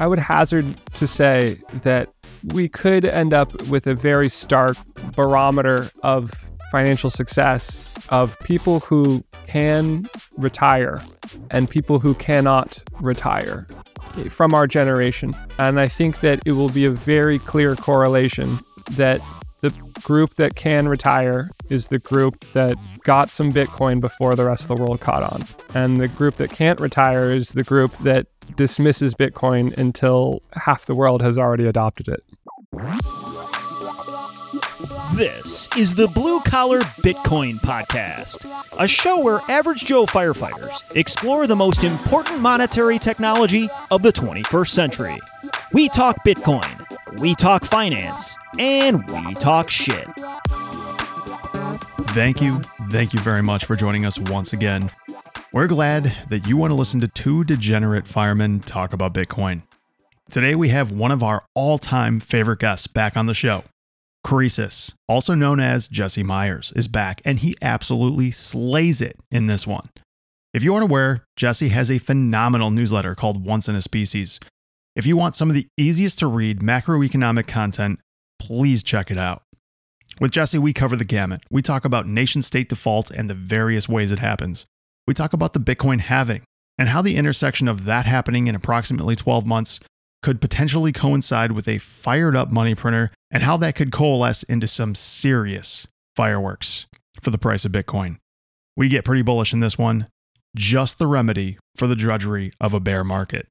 I would hazard to say that we could end up with a very stark barometer of financial success of people who can retire and people who cannot retire from our generation. And I think that it will be a very clear correlation that the group that can retire is the group that got some Bitcoin before the rest of the world caught on. And the group that can't retire is the group that dismisses Bitcoin until half the world has already adopted it. This is the Blue Collar Bitcoin Podcast, a show where average Joe firefighters explore the most important monetary technology of the 21st century. We talk Bitcoin, we talk finance, and we talk shit. Thank you, thank you very much for joining us once again. We're glad that you want to listen to two degenerate firemen talk about Bitcoin. Today we have one of our all time favorite guests back on the show. Croesus, also known as Jesse Myers, is back and he absolutely slays it in this one. If you aren't aware, Jesse has a phenomenal newsletter called Once in a Species. If you want some of the easiest to read macroeconomic content, please check it out. With Jesse, we cover the gamut. We talk about nation state default and the various ways it happens. We talk about the Bitcoin halving and how the intersection of that happening in approximately 12 months could potentially coincide with a fired up money printer and how that could coalesce into some serious fireworks for the price of Bitcoin. We get pretty bullish in this one, just the remedy for the drudgery of a bear market.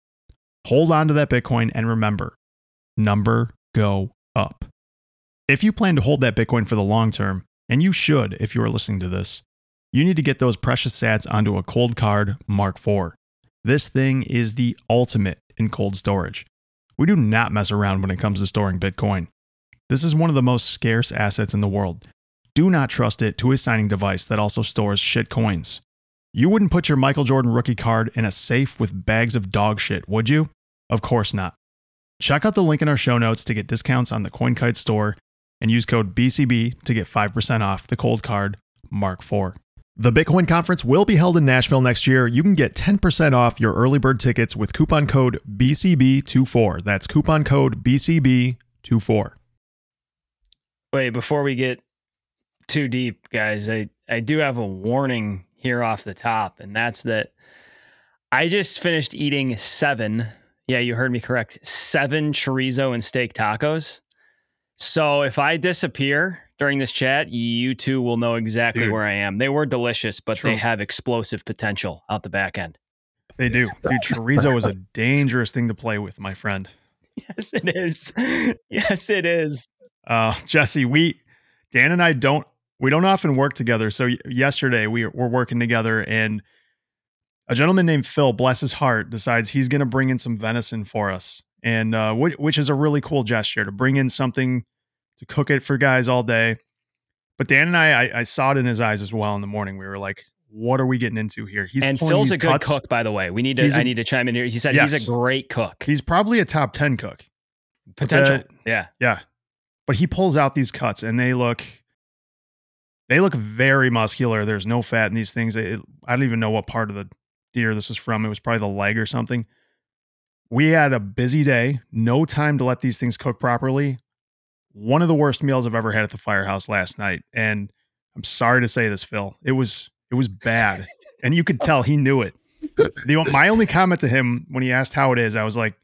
Hold on to that Bitcoin and remember number go up. If you plan to hold that Bitcoin for the long term, and you should if you are listening to this, you need to get those precious sats onto a Coldcard Mark IV. This thing is the ultimate in cold storage. We do not mess around when it comes to storing Bitcoin. This is one of the most scarce assets in the world. Do not trust it to a signing device that also stores shit coins. You wouldn't put your Michael Jordan rookie card in a safe with bags of dog shit, would you? Of course not. Check out the link in our show notes to get discounts on the CoinKite store and use code BCB to get 5% off the Coldcard Mark IV. The Bitcoin conference will be held in Nashville next year. You can get 10% off your early bird tickets with coupon code BCB24. That's coupon code BCB24. Wait, before we get too deep, guys, I, I do have a warning here off the top, and that's that I just finished eating seven. Yeah, you heard me correct. Seven chorizo and steak tacos. So if I disappear during this chat, you two will know exactly Dude. where I am. They were delicious, but True. they have explosive potential out the back end. They do. Dude, chorizo is a dangerous thing to play with, my friend. Yes, it is. Yes, it is. Uh, Jesse, we, Dan and I don't, we don't often work together. So yesterday we were working together and a gentleman named Phil, bless his heart, decides he's going to bring in some venison for us and uh, which is a really cool gesture to bring in something to cook it for guys all day. But Dan and I, I, I, saw it in his eyes as well in the morning. We were like, "What are we getting into here?" He's and Phil's a good cuts. cook, by the way. We need to. I need to chime in here. He said yes. he's a great cook. He's probably a top ten cook. Potential. yeah. Yeah. But he pulls out these cuts, and they look. They look very muscular. There's no fat in these things. It, I don't even know what part of the deer this is from. It was probably the leg or something we had a busy day, no time to let these things cook properly. One of the worst meals I've ever had at the firehouse last night. And I'm sorry to say this, Phil. It was it was bad. and you could tell he knew it. The, my only comment to him when he asked how it is, I was like,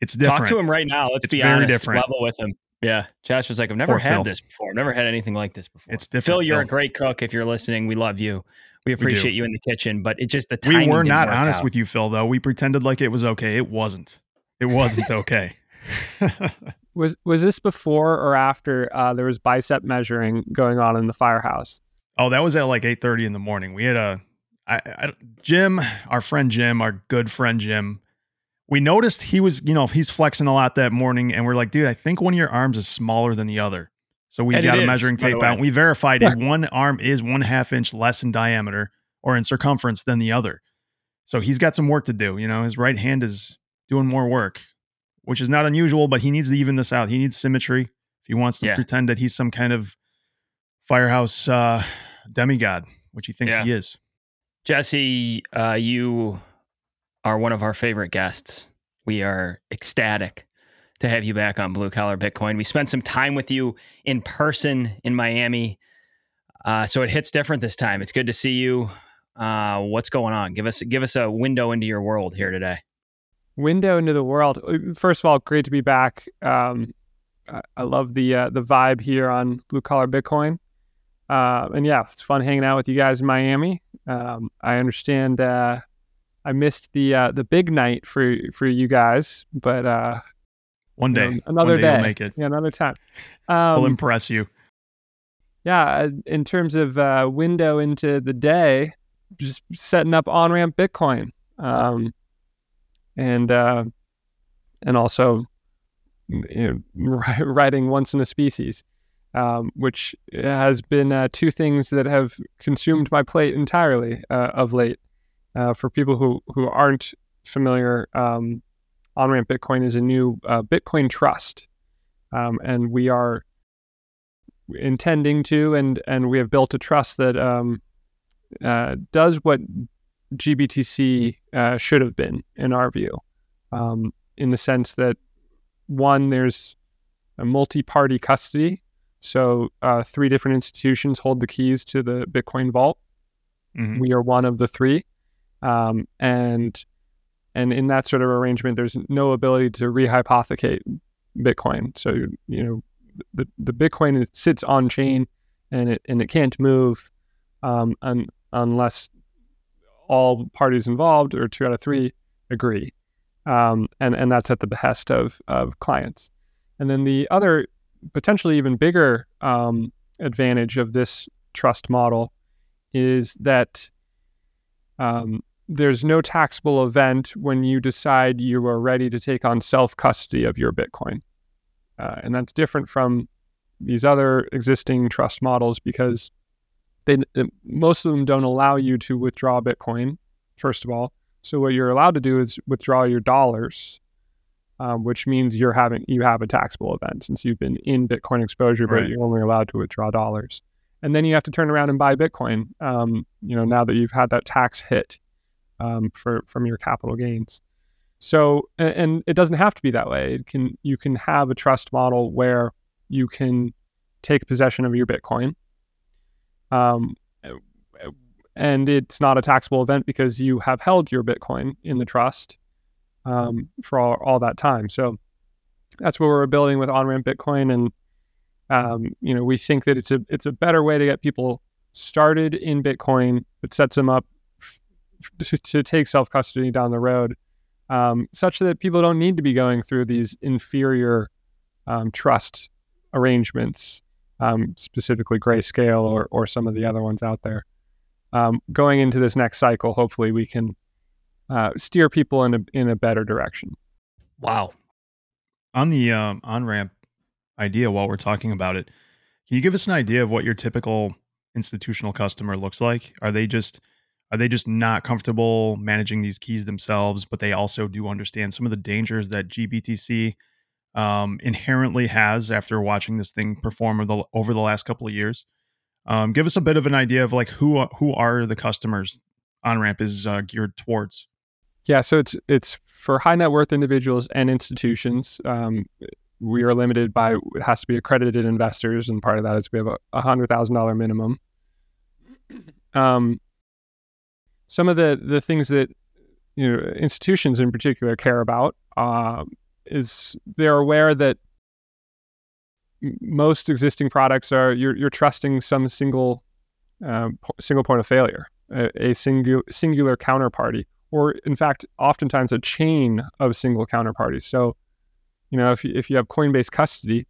it's different. Talk to him right now. Let's it's be honest. Different. Level with him. Yeah. Josh was like, I've never Poor had Phil. this before. I've never had anything like this before. It's different. Phil, you're Phil. a great cook. If you're listening, we love you. We appreciate we you in the kitchen, but it just the timing. We were not honest out. with you, Phil. Though we pretended like it was okay. It wasn't. It wasn't okay. was was this before or after uh, there was bicep measuring going on in the firehouse? Oh, that was at like eight thirty in the morning. We had a I, I, Jim, our friend Jim, our good friend Jim. We noticed he was, you know, he's flexing a lot that morning, and we're like, dude, I think one of your arms is smaller than the other. So we and got a is, measuring tape out. We verified it. One arm is one half inch less in diameter or in circumference than the other. So he's got some work to do. You know, his right hand is doing more work, which is not unusual, but he needs to even this out. He needs symmetry if he wants to yeah. pretend that he's some kind of firehouse uh, demigod, which he thinks yeah. he is. Jesse, uh, you are one of our favorite guests We are ecstatic to have you back on Blue Collar Bitcoin. We spent some time with you in person in Miami. Uh, so it hits different this time. It's good to see you. Uh, what's going on? Give us give us a window into your world here today. Window into the world. Uh, first of all, great to be back. Um, I love the uh, the vibe here on Blue Collar Bitcoin. Uh, and yeah, it's fun hanging out with you guys in Miami. Um, I understand uh, I missed the uh, the big night for for you guys, but uh, one day, you know, another one day, day, make it. Yeah, another time. Um, we'll impress you. Yeah, in terms of uh, window into the day, just setting up Onramp Bitcoin, um, and uh, and also you know, writing once in a species um, which has been uh, two things that have consumed my plate entirely uh, of late. Uh, for people who, who aren't familiar, um, Onramp Bitcoin is a new uh, Bitcoin trust. Um, and we are intending to, and, and we have built a trust that um, uh, does what GBTC uh, should have been, in our view, um, in the sense that one, there's a multi party custody so, uh, three different institutions hold the keys to the Bitcoin vault. Mm-hmm. We are one of the three, um, and and in that sort of arrangement, there's no ability to rehypothecate Bitcoin. So, you know, the the Bitcoin sits on chain, and it and it can't move um, un, unless all parties involved or two out of three agree, um, and and that's at the behest of of clients. And then the other potentially even bigger um, advantage of this trust model is that um, there's no taxable event when you decide you are ready to take on self custody of your Bitcoin. Uh, and that's different from these other existing trust models because they most of them don't allow you to withdraw Bitcoin, first of all. So what you're allowed to do is withdraw your dollars um, which means you're having you have a taxable event since you've been in Bitcoin exposure, but right. you're only allowed to withdraw dollars. And then you have to turn around and buy Bitcoin. Um, you know, now that you've had that tax hit um, for from your capital gains. So, and, and it doesn't have to be that way. It can you can have a trust model where you can take possession of your Bitcoin. Um, and it's not a taxable event because you have held your Bitcoin in the trust um, for all, all that time. So that's what we're building with Onramp Bitcoin, and um, you know we think that it's a it's a better way to get people started in Bitcoin. It sets them up to, to take self custody down the road, um, such that people don't need to be going through these inferior um, trust arrangements, um, specifically Grayscale or or some of the other ones out there. Um, going into this next cycle, hopefully we can uh, steer people in a in a better direction. Wow. On the um, on ramp idea, while we're talking about it, can you give us an idea of what your typical institutional customer looks like? Are they just are they just not comfortable managing these keys themselves, but they also do understand some of the dangers that GBTC um, inherently has after watching this thing perform over the, over the last couple of years? Um, give us a bit of an idea of like who who are the customers Onramp is uh, geared towards. Yeah, so it's it's for high net worth individuals and institutions. Um, we are limited by it has to be accredited investors, and part of that is we have a hundred thousand dollar minimum. Um, some of the the things that you know institutions in particular care about uh, is they're aware that most existing products are you're you're trusting some single uh, single point of failure, a, a singular singular counterparty or in fact, oftentimes a chain of single counterparties. So, you know, if, if you have Coinbase custody,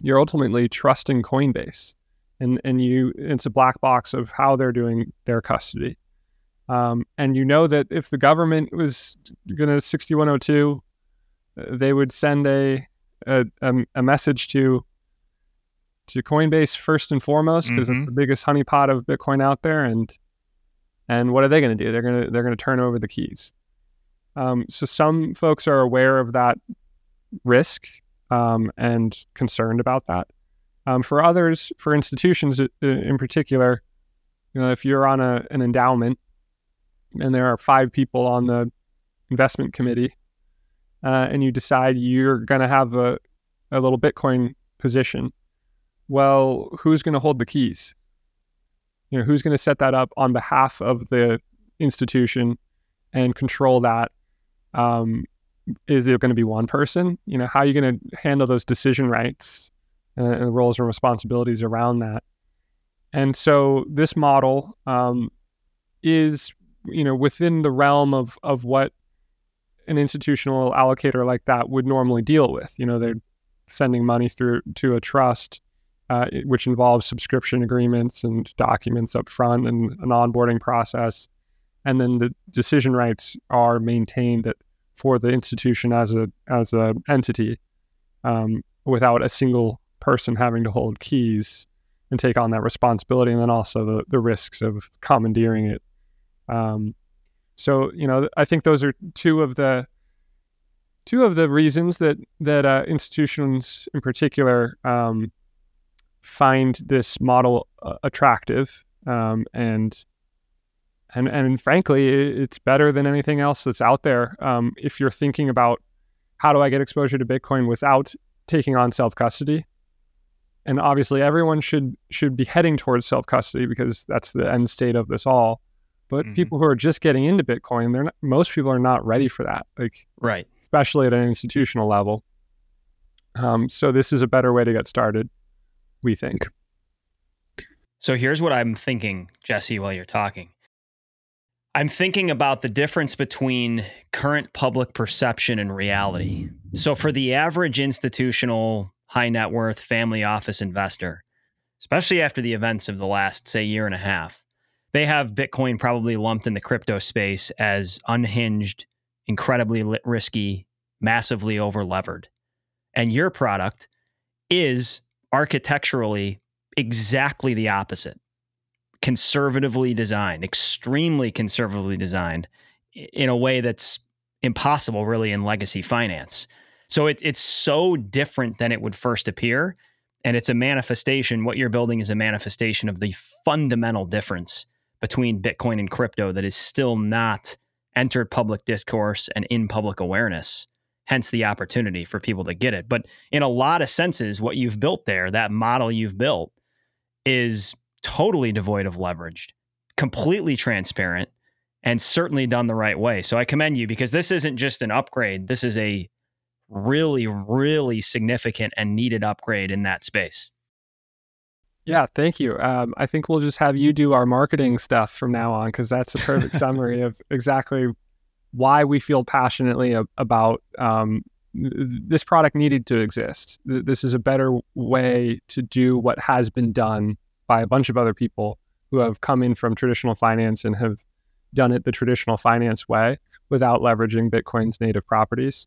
you're ultimately trusting Coinbase, and and you it's a black box of how they're doing their custody. Um, and you know that if the government was going to 6102, uh, they would send a, a, a message to to Coinbase first and foremost because mm-hmm. it's the biggest honeypot of Bitcoin out there, and and what are they going to do? They're going to they're going to turn over the keys. Um, so some folks are aware of that risk um, and concerned about that. Um, for others, for institutions uh, in particular, you know, if you're on a, an endowment and there are five people on the investment committee, uh, and you decide you're going to have a, a little Bitcoin position, well, who's going to hold the keys? You know, who's going to set that up on behalf of the institution and control that? Um, is it going to be one person? You know, how are you going to handle those decision rights and, and roles and responsibilities around that? And so this model um, is, you know, within the realm of of what an institutional allocator like that would normally deal with. You know, they're sending money through to a trust, uh, which involves subscription agreements and documents up front and an onboarding process. And then the decision rights are maintained at, for the institution as a as a entity, um, without a single person having to hold keys and take on that responsibility, and then also the the risks of commandeering it. Um, so you know, I think those are two of the two of the reasons that that uh, institutions in particular um, find this model uh, attractive um, and and and frankly it's better than anything else that's out there. Um, if you're thinking about how do I get exposure to Bitcoin without taking on self custody and obviously everyone should should be heading towards self custody because that's the end state of this all but mm-hmm. people who are just getting into Bitcoin, they're not, most people are not ready for that. Like right, especially at an institutional level. Um, so this is a better way to get started, we think. So here's what I'm thinking, Jesse, while you're talking. I'm thinking about the difference between current public perception and reality. So for the average institutional high net worth family office investor, especially after the events of the last say year and a half, they have Bitcoin probably lumped in the crypto space as unhinged, incredibly risky, massively overlevered. And your product is architecturally exactly the opposite conservatively designed, extremely conservatively designed in a way that's impossible really in legacy finance. So it, it's so different than it would first appear. And it's a manifestation, what you're building is a manifestation of the fundamental difference between Bitcoin and crypto that is still not entered public discourse and in public awareness. Hence the opportunity for people to get it. But in a lot of senses, what you've built there, that model you've built, is totally devoid of leverage, completely transparent, and certainly done the right way. So I commend you because this isn't just an upgrade. This is a really, really significant and needed upgrade in that space. Yeah, thank you. Um, I think we'll just have you do our marketing stuff from now on because that's a perfect summary of exactly why we feel passionately ab- about um, this product needed to exist. This is a better way to do what has been done by a bunch of other people who have come in from traditional finance and have done it the traditional finance way without leveraging Bitcoin's native properties.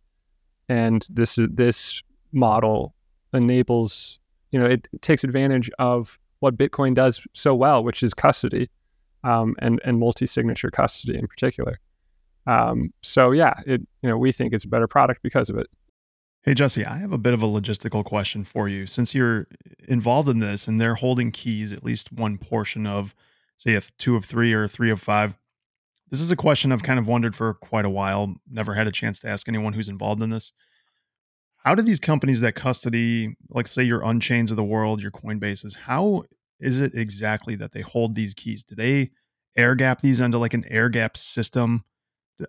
And this is this model enables you know, it, it takes advantage of what Bitcoin does so well, which is custody um, and and multi-signature custody in particular. Um, so yeah, it you know we think it's a better product because of it. Hey Jesse, I have a bit of a logistical question for you. Since you're involved in this and they're holding keys, at least one portion of, say, a two of three or three of five. This is a question I've kind of wondered for quite a while. Never had a chance to ask anyone who's involved in this how do these companies that custody, like say your Unchains of the world, your Coinbases, how is it exactly that they hold these keys? Do they air gap these into like an air gap system?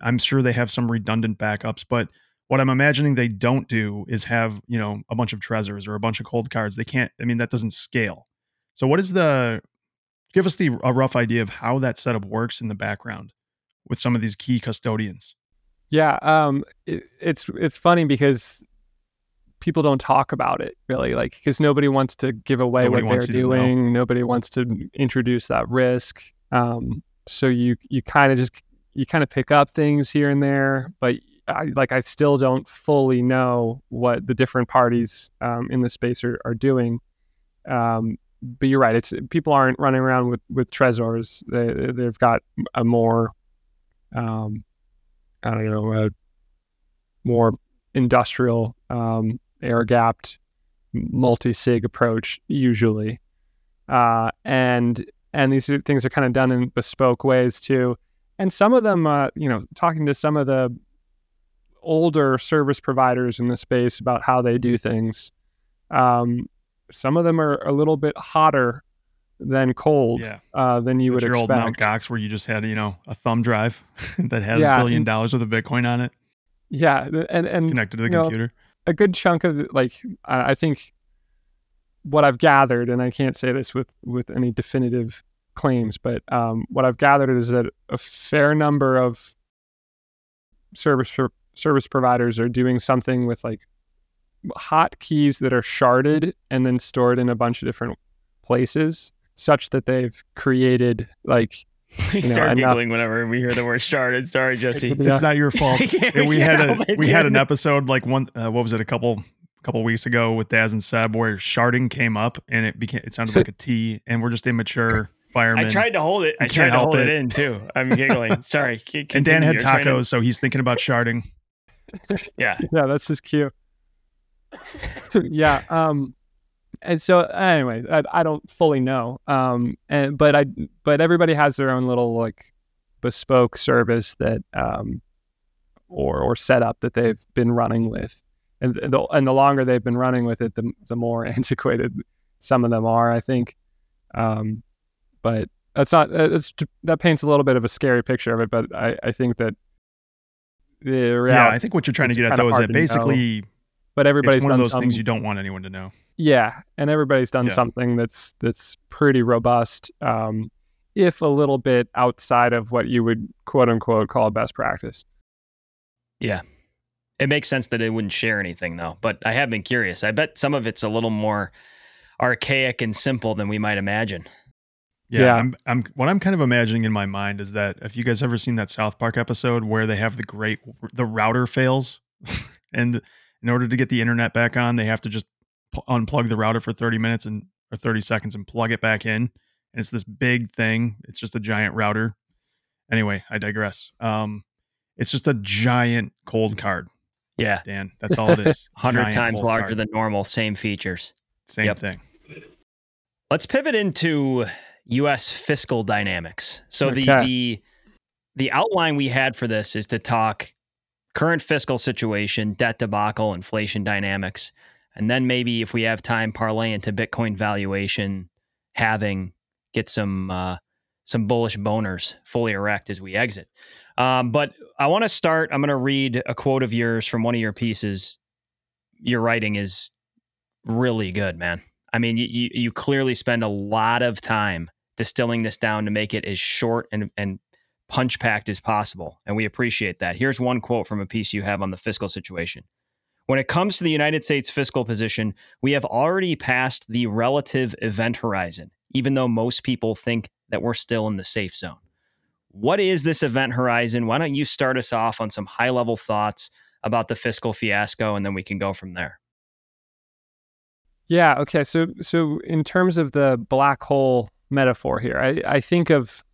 I'm sure they have some redundant backups, but what I'm imagining they don't do is have, you know, a bunch of Trezors or a bunch of Coldcards. They can't, I mean, that doesn't scale. So what is the give us the a rough idea of how that setup works in the background with some of these key custodians? Yeah, um, it, it's it's funny because people don't talk about it really like because nobody wants to give away nobody what they're doing. Nobody wants to introduce that risk. Um, so you you kind of just you kind of pick up things here and there but I, like I still don't fully know what the different parties um, in the space are, are doing. Um, but you're right it's people aren't running around with with Trezors. They, they've got a more um, I don't know a more industrial um, air gapped multi sig approach usually, uh, and and these things are kind of done in bespoke ways too. And some of them, uh, you know, talking to some of the older service providers in the space about how they do things. Um, some of them are a little bit hotter than cold Yeah. uh, than you That's would your expect. old Mount Gox where you just had, you know, a thumb drive that had Yeah, a billion dollars worth of Bitcoin on it Yeah, and and connected to the you know, computer. A good chunk of like I think what I've gathered, and I can't say this with with any definitive claims, but um, what I've gathered is that a fair number of service pro- service providers are doing something with like hot keys that are sharded and then stored in a bunch of different places, such that they've created like We know, start I'm not- giggling whenever we hear the word sharded. Sorry, Jesse. Yeah. It's not your fault. I we had a we had an episode like one uh, what was it a couple couple weeks ago with Daz and Seb where sharding came up and it became it sounded like a T and we're just immature firemen. I tried to hold it. I tried to hold it. it. in too. I'm giggling. Sorry. C- and Dan had You're trying to- tacos, so he's thinking about sharding. yeah. yeah, that's just cute. yeah. Um, and so anyway, I, I don't fully know. Um, and but I but everybody has their own little like bespoke service that um, or or setup that they've been running with, and the and the longer they've been running with it, the the more antiquated some of them are. I think. Um, but that's not it's that paints a little bit of a scary picture of it. But I I think that the Yeah, I think what you're trying to get at though is that to know. Basically but everybody's it's one of done those some, things you don't want anyone to know. yeah and everybody's done Yeah. something that's that's pretty robust um if a little bit outside of what you would quote unquote call best practice Yeah, It makes sense that it wouldn't share anything though. But I have been curious. I bet some of it's a little more archaic and simple than we might imagine. Yeah, Yeah. I'm, I'm what I'm kind of imagining in my mind is that if you guys ever seen that South Park episode where they have the great the router fails, and in order to get the internet back on, they have to just pl- unplug the router for 30 minutes and or 30 seconds and plug it back in, and it's this big thing. It's just a giant router. Anyway, I digress. Um, it's just a giant Coldcard, Yeah. Dan. That's all it is. 100 Giant times larger card. than normal, same features. same Yep. thing. Let's pivot into US fiscal dynamics. So Okay. the the the outline we had for this is to talk current fiscal situation, debt debacle, inflation dynamics, and then maybe if we have time parlay into Bitcoin valuation, halving get some uh, some bullish boners fully erect as we exit. Um, but I want to start. I'm going to read a quote of yours from one of your pieces. Your writing is really good, man. I mean, you, you, clearly spend a lot of time distilling this down to make it as short and, and punch packed as possible. And we appreciate that. Here's one quote from a piece you have on the fiscal situation. When it comes to the United States fiscal position, we have already passed the relative event horizon, even though most people think that we're still in the safe zone. What is this event horizon? Why don't you start us off on some high level thoughts about the fiscal fiasco, and then we can go from there. Yeah. Okay. So, so in terms of the black hole metaphor here, I, I think of,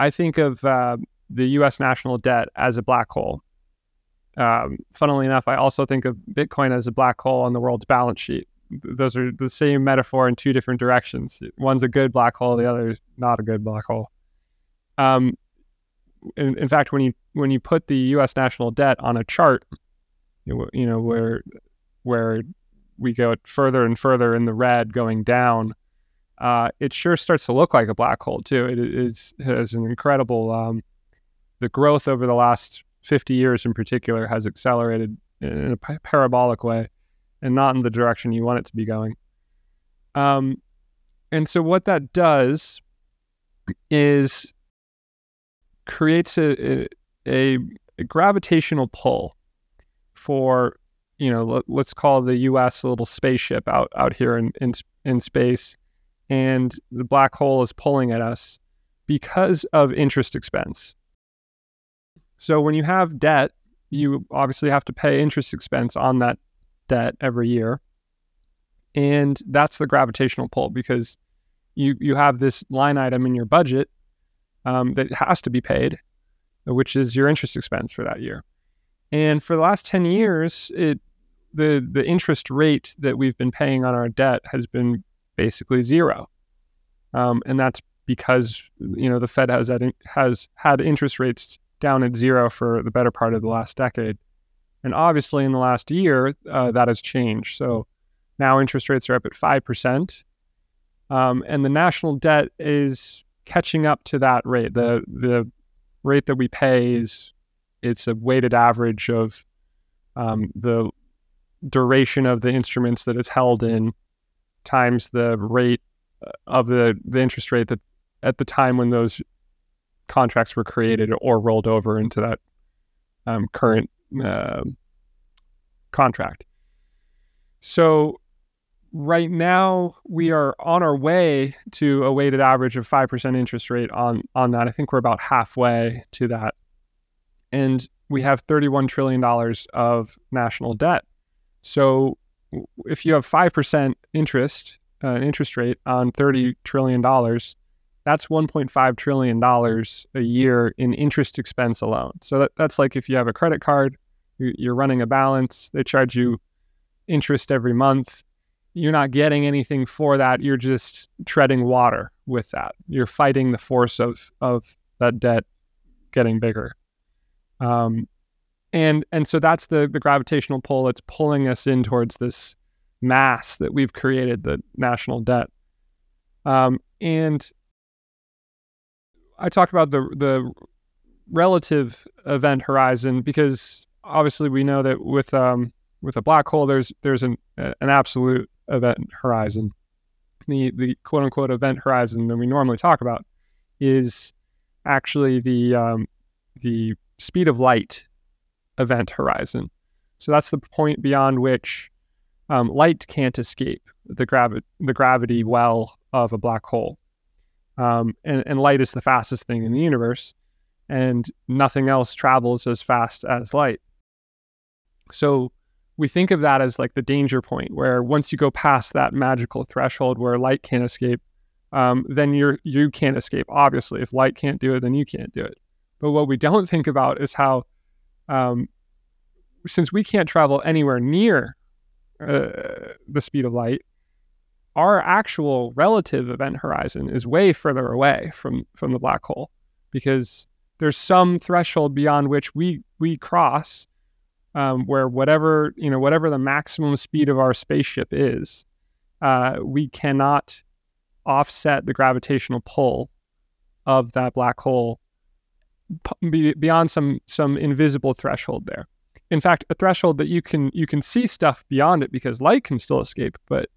I think of uh, the U.S. national debt as a black hole. Um, funnily enough, I also think of Bitcoin as a black hole on the world's balance sheet. Those are the same metaphor in two different directions. One's a good black hole, the other is not a good black hole. Um, in, in fact, when you when you put the U.S. national debt on a chart, you you know where where we go further and further in the red going down, uh, it sure starts to look like a black hole too. It it has an incredible um, the growth over the last 50 years in particular has accelerated in a parabolic way and not in the direction you want it to be going. Um, and so what that does is creates a, a, a gravitational pull for you know let, let's call the U.S. a little spaceship out out here in, in in space, and the black hole is pulling at us because of interest expense. So when you have debt, you obviously have to pay interest expense on that debt every year, and that's the gravitational pull because you you have this line item in your budget um, that has to be paid, which is your interest expense for that year. And for the last 10 years, it the the interest rate that we've been paying on our debt has been basically zero. Um, and that's because you know the Fed has had has had interest rates down at zero for the better part of the last decade. And obviously, in the last year, uh, that has changed. So now interest rates are up at 5%. Um, and the national debt is catching up to that rate. The, the rate that we pay is it's a weighted average of um, the duration of the instruments that it's held in times the rate uh, of the, the interest rate that at the time when those contracts were created or rolled over into that um, current uh, contract. So right now we are on our way to a weighted average of 5% interest rate on on that. I think we're about halfway to that. And we have 31 trillion dollars of national debt. So if you have 5% interest uh, interest rate on 30 trillion dollars, that's 1.5 trillion dollars a year in interest expense alone. So that, that's like if you have a credit card, you're running a balance, they charge you interest every month. You're not getting anything for that. You're just treading water with that. You're fighting the force of of that debt getting bigger. Um, and and so that's the the gravitational pull that's pulling us in towards this mass that we've created, the national debt. Um, and I talk about the the relative event horizon because obviously we know that with um, with a black hole there's there's an an absolute event horizon. The the quote unquote event horizon that we normally talk about is actually the um, the speed of light event horizon. So that's the point beyond which um, light can't escape the gravi- the gravity well of a black hole. Um, and, and light is the fastest thing in the universe, and nothing else travels as fast as light. So we think of that as like the danger point, where once you go past that magical threshold where light can't escape, um, then you're you can't escape. Obviously, if light can't do it, then you can't do it. But what we don't think about is how, um, since we can't travel anywhere near uh, the speed of light, our actual relative event horizon is way further away from from the black hole because there's some threshold beyond which we we cross um, where whatever you know whatever the maximum speed of our spaceship is uh, we cannot offset the gravitational pull of that black hole beyond some some invisible threshold there in fact a threshold that you can you can see stuff beyond it because light can still escape but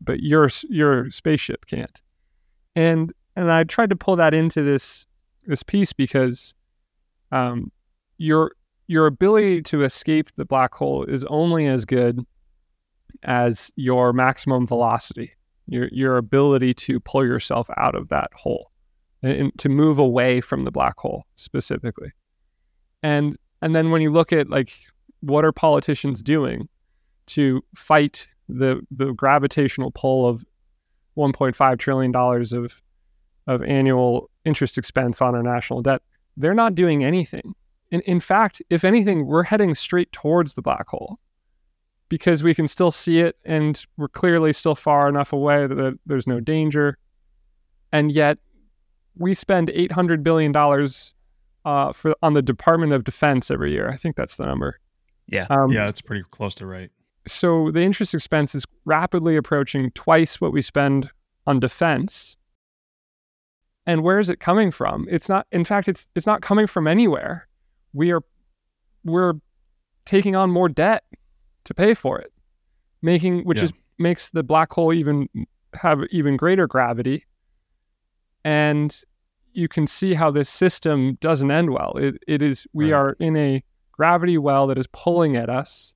but your your spaceship can't. And and I tried to pull that into this this piece because um, your your ability to escape the black hole is only as good as your maximum velocity, your your ability to pull yourself out of that hole Uh, and to move away from the black hole specifically. And and then when you look at like what are politicians doing to fight the the gravitational pull of 1.5 trillion dollars of of annual interest expense on our national debt, they're not doing anything. In, in fact, if anything, we're heading straight towards the black hole because we can still see it and we're clearly still far enough away that there's no danger. And yet, we spend $800 billion uh, for on the Department of Defense every year. I think that's the number. Yeah. Um, yeah, it's pretty close to right so the interest expense is rapidly approaching twice what we spend on defense. And where is it coming from? It's not in fact it's it's not coming from anywhere. We are we're taking on more debt to pay for it. Making which yeah. is makes the black hole even have even greater gravity. And you can see how this system doesn't end well. It, it is we right. are in a gravity well that is pulling at us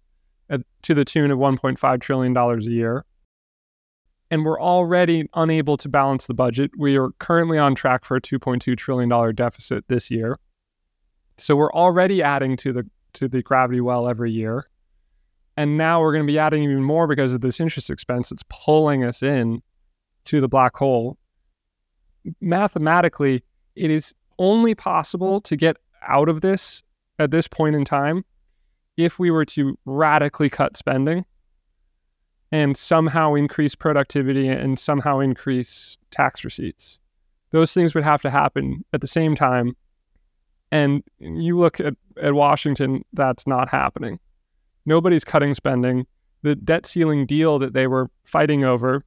at, to the tune of $1.5 trillion a year. And we're already unable to balance the budget. We are currently on track for a $2.2 trillion deficit this year. So we're already adding to the to the gravity well every year. And now we're going to be adding even more because of this interest expense that's pulling us in to the black hole. Mathematically, it is only possible to get out of this at this point in time if we were to radically cut spending and somehow increase productivity and somehow increase tax receipts. Those things would have to happen at the same time. And you look at, at Washington, that's not happening. Nobody's cutting spending. The debt ceiling deal that they were fighting over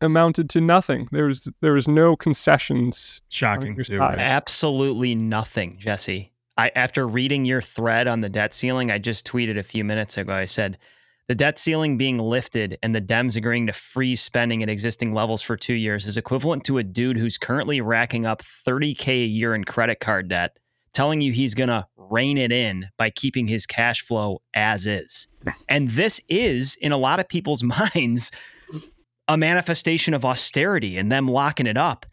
amounted to nothing. There was there was no concessions. Shocking too. side. right? Absolutely nothing, Jesse. I after reading your thread on the debt ceiling, I just tweeted a few minutes ago. I said the debt ceiling being lifted and the Dems agreeing to freeze spending at existing levels for two years is equivalent to a dude who's currently racking up 30k a year in credit card debt, telling you he's gonna rein it in by keeping his cash flow as is. And this is, in a lot of people's minds, a manifestation of austerity and them locking it up.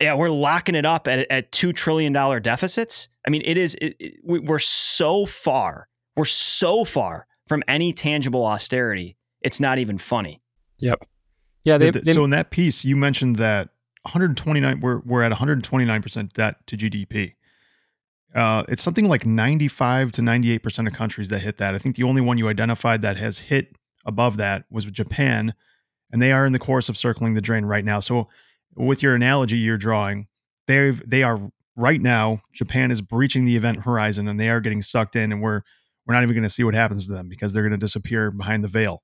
Yeah, we're locking it up at, at two trillion dollar deficits. I mean, it is. It, it- we- we're so far. We're so far from any tangible austerity. It's not even funny. Yep. Yeah, they, Th- they so in that piece, you mentioned that 129. We're we're at 129 percent debt to GDP. Uh, it's something like 95 to 98 percent of countries that hit that. I think the only one you identified that has hit above that was Japan, and they are in the course of circling the drain right now. So, with your analogy you're drawing, they've they are right now. Japan is breaching the event horizon, and they are getting sucked in, and we're we're not even going to see what happens to them because they're going to disappear behind the veil.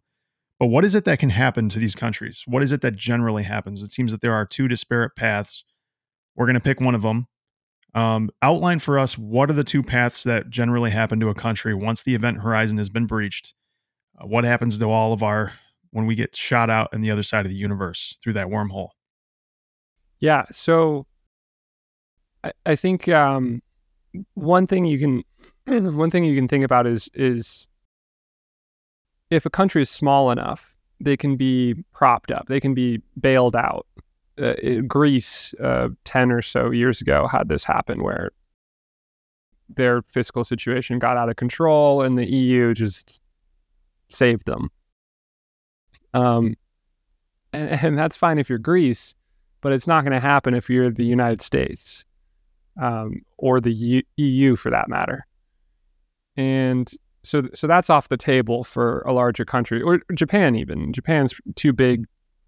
But what is it that can happen to these countries? What is it that generally happens? It seems that there are two disparate paths. We're going to pick one of them. Um, outline for us what are the two paths that generally happen to a country once the event horizon has been breached? Uh, what happens to all of our when we get shot out in the other side of the universe through that wormhole? Yeah. So I, I think um, one thing you can one thing you can think about is is if a country is small enough, they can be propped up. They can be bailed out. Uh, Greece, uh, ten or so years ago, had this happen where their fiscal situation got out of control, and the EU just saved them. Um, and, and that's fine if you're Greece but it's not going to happen if you're the United States um, or the U- EU for that matter. And so, so that's off the table for a larger country or Japan. Even Japan's too big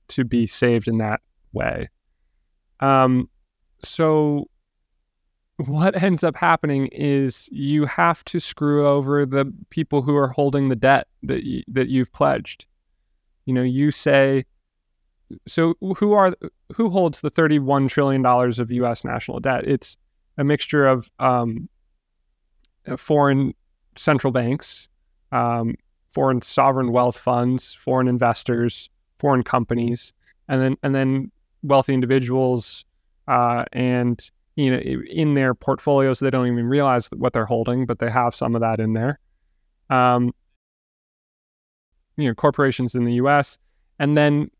to be saved in that way. Um, so, what ends up happening is you have to screw over the people who are holding the debt that that you've pledged. You know, you say, so who are who holds the 31 trillion dollars of U.S. national debt? It's a mixture of um, uh, foreign central banks, um, foreign sovereign wealth funds, foreign investors, foreign companies, and then and then wealthy individuals, uh, and you know in their portfolios they don't even realize what they're holding, but they have some of that in there. Um, you know, corporations in the U.S. and then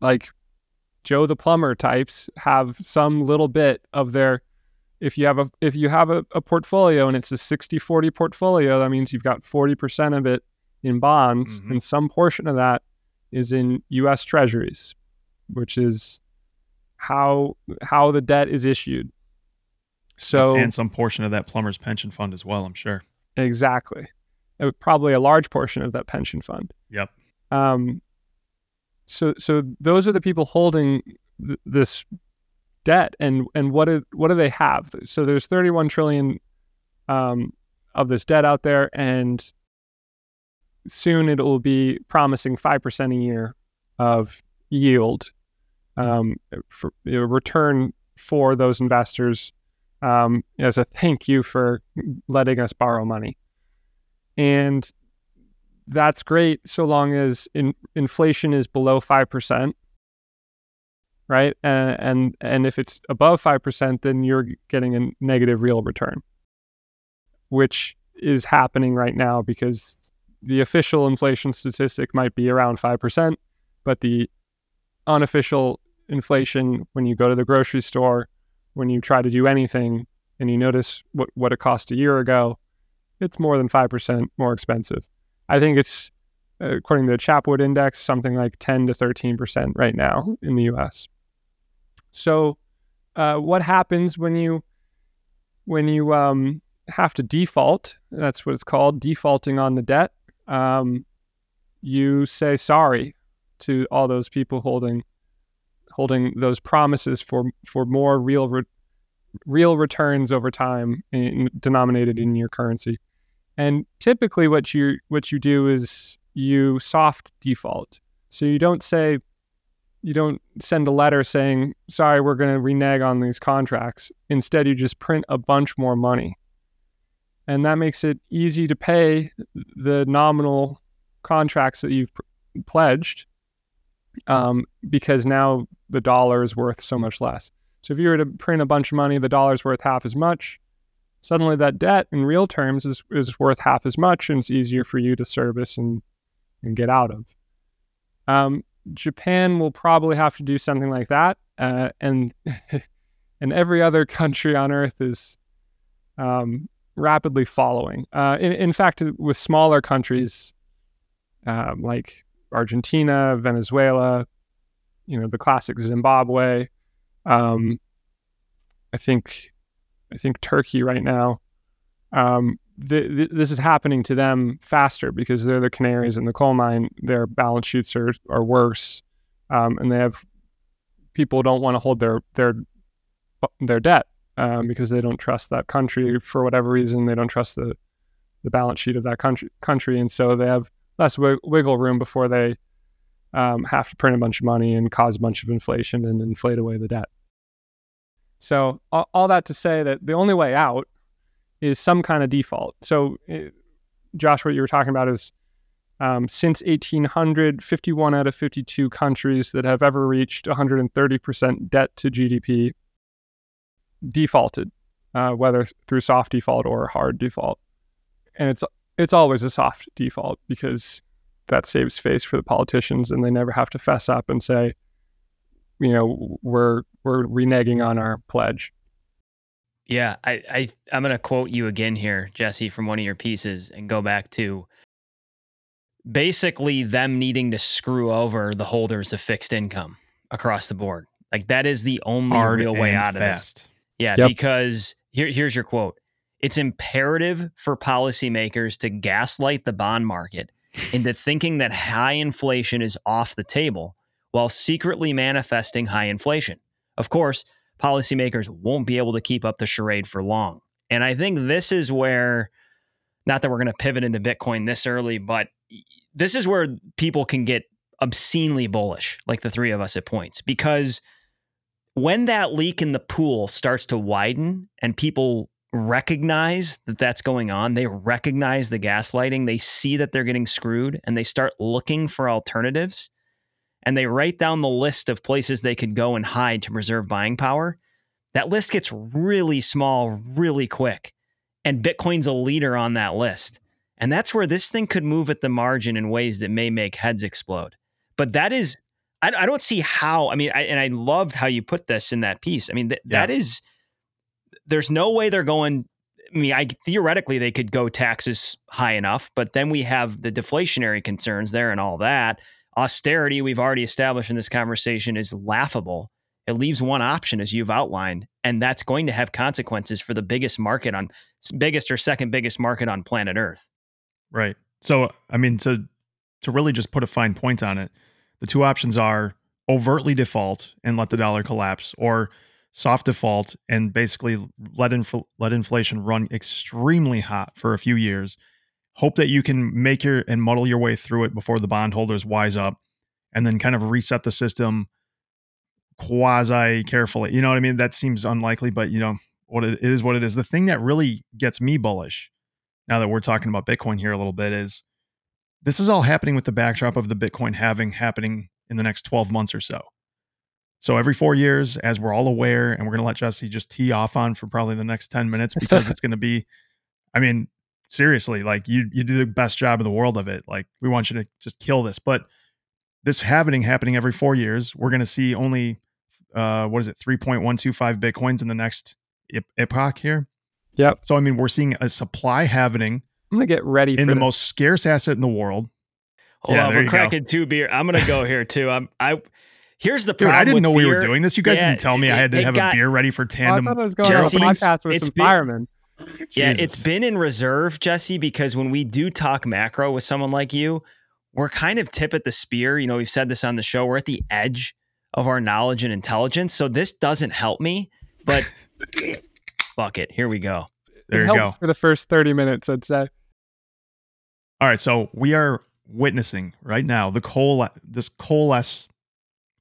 like Joe the plumber types have some little bit of their if you have a if you have a, a portfolio and it's a 60-40 portfolio, that means you've got 40% of it in bonds Mhm. and some portion of that is in US treasuries, which is how how the debt is issued. So and some portion of that plumber's pension fund as well, I'm sure. exactly. Uh, Probably a large portion of that pension fund. Yep. Um, so so those are the people holding th- this debt, and and what do what do they have? So there's 31 trillion um, of this debt out there, and soon it will be promising five percent a year of yield um, for you know, return for those investors um, as a thank you for letting us borrow money, and that's great so long as in, inflation is below 5% right? And, and and if it's above 5% then you're getting a negative real return which is happening right now because the official inflation statistic might be around 5% but the unofficial inflation when you go to the grocery store when you try to do anything and you notice what, what it cost a year ago it's more than 5% more expensive I think it's, uh, according to the Chapwood Index, something like 10 to 13% right now in the US. So, uh, what happens when you when you um, have to default? That's what it's called, defaulting on the debt. Um, you say sorry to all those people holding holding those promises for for more real re- real returns over time in, denominated in your currency And typically, what you what you do is you soft default. So you don't say, you don't send a letter saying, "Sorry, we're going to renege on these contracts." Instead, you just print a bunch more money, and that makes it easy to pay the nominal contracts that you've p- pledged, um, because now the dollar is worth so much less. So if you were to print a bunch of money, the dollar's worth half as much suddenly that debt in real terms is, is worth half as much and it's easier for you to service and, and get out of. Um, Japan will probably have to do something like that. Uh, and, and every other country on earth is um, rapidly following. Uh, in, in fact, with smaller countries um, like Argentina, Venezuela, you know, the classic Zimbabwe, um, I think I think Turkey right now. Um, th- th- this is happening to them faster because they're the canaries in the coal mine. Their balance sheets are are worse, um, and they have people don't want to hold their their their debt um, because they don't trust that country for whatever reason. They don't trust the the balance sheet of that country country, and so they have less w- wiggle room before they um, have to print a bunch of money and cause a bunch of inflation and inflate away the debt. So all, all, that to say that the only way out is some kind of default. So it, eh, Josh, what you were talking about is um, since 1800, 51 out of 52 countries that have ever reached 130% debt to GDP defaulted, uh, whether through soft default or hard default. And it's it's always a soft default because that saves face for the politicians, and they never have to fess up and say, you know we're we're reneging mm-hmm. on our pledge. Yeah, I, I I'm gonna quote you again here, Jesse, from one of your pieces, and go back to basically them needing to screw over the holders of fixed income across the board. Like that is the only Hard real way out fast. of this. Yeah, yep. because here, here's your quote. It's imperative for policymakers to gaslight the bond market into thinking that high inflation is off the table while secretly manifesting high inflation. Of course, policymakers won't be able to keep up the charade for long. And I think this is where, not that we're going to pivot into Bitcoin this early, but this is where people can get obscenely bullish, like the three of us at points, because when that leak in the pool starts to widen and people recognize that that's going on, they recognize the gaslighting, they see that they're getting screwed, and they start looking for alternatives and they write down the list of places they could go and hide to preserve buying power, that list gets really small really quick. And Bitcoin's a leader on that list. And that's where this thing could move at the margin in ways that may make heads explode. But that is, I, I don't see how. I mean, I, and I loved how you put this in that piece. I mean, th- yeah. that is, there's no way they're going. I mean, I theoretically they could go taxes high enough, but then we have the deflationary concerns there and all that austerity, we've already established in this conversation, is laughable. It leaves one option, as you've outlined, and that's going to have consequences for the biggest market on biggest or second biggest market on planet Earth. Right. So, I mean, to to really just put a fine point on it, the two options are overtly default and let the dollar collapse, or soft default and basically let infl- let inflation run extremely hot for a few years hope that you can make your and muddle your way through it before the bondholders wise up and then kind of reset the system quasi carefully. You know what I mean? That seems unlikely, but you know, what it, it is what it is. The thing that really gets me bullish now that we're talking about Bitcoin here a little bit is this is all happening with the backdrop of the Bitcoin halving happening in the next 12 months or so. So every four years, as we're all aware, and we're going to let Jesse just tee off on for probably the next 10 minutes because it's going to be, I mean, seriously, like you you do the best job in the world of it. Like we want you to just kill this. But this happening happening every four years, we're going to see only uh, what is it, three point one two five bitcoins in the next epoch here. Yep. So I mean, we're seeing a supply happening. I'm gonna get ready in the, the most scarce asset in the world. Hold yeah, on, we're cracking go. two beer. I'm gonna go here too. I'm I. Here's the problem. Dude, I didn't know beer. we were doing this. You guys yeah, didn't tell me I had to have got, a beer ready for tandem. Oh, I thought I was going Jesse, on a podcast with some been, firemen. Yeah, it's been in reserve, Jesse, because when we do talk macro with someone like you, we're kind of tip at the spear. You know, we've said this on the show. We're at the edge of our knowledge and intelligence. So this doesn't help me, but fuck it. Here we go. There it you go. For the first 30 minutes, I'd say. All right, so we are witnessing right now the coal this coalesce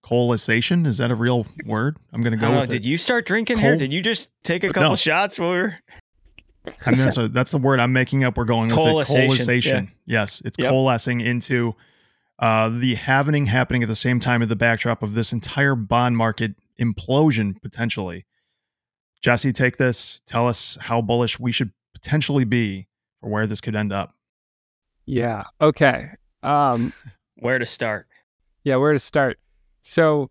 coalescation is that a real word i'm gonna go know, with did it. you start drinking here did you just take a couple No. shots while we were I mean, that's, a, that's the word i'm making up we're going with it. Coalescation, coalescation yes it's Yep. coalescing into uh, the happening happening at the same time of the backdrop of this entire bond market implosion potentially jesse take this tell us how bullish we should potentially be for where this could end up Yeah. Okay. Um, where to start yeah, where to start? So,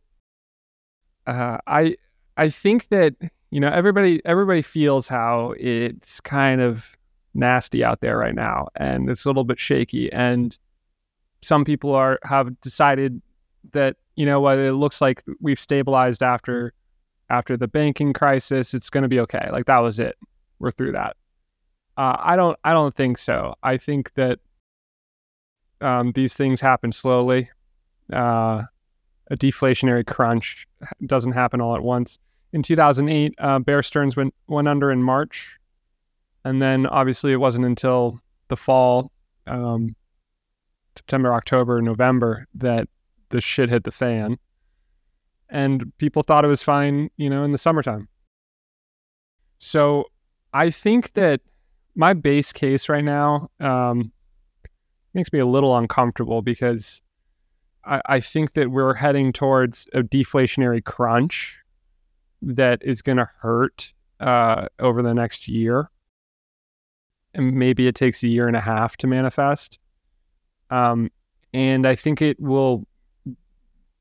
uh, I I think that you know everybody everybody feels how it's kind of nasty out there right now, and it's a little bit shaky. And some people are have decided that you know what it looks like we've stabilized after after the banking crisis. It's going to be okay. Like that was it. We're through that. Uh, I don't I don't think so. I think that um, these things happen slowly. Uh, a deflationary crunch doesn't happen all at once. In 2008, uh, Bear Stearns went went under in March, and then obviously it wasn't until the fall, um, September, October, November, that the shit hit the fan, and people thought it was fine, you know, in the summertime. So, I think that my base case right now um, makes me a little uncomfortable because I, I think that we're heading towards a deflationary crunch that is going to hurt uh, over the next year. And maybe it takes a year and a half to manifest. Um, and I think it will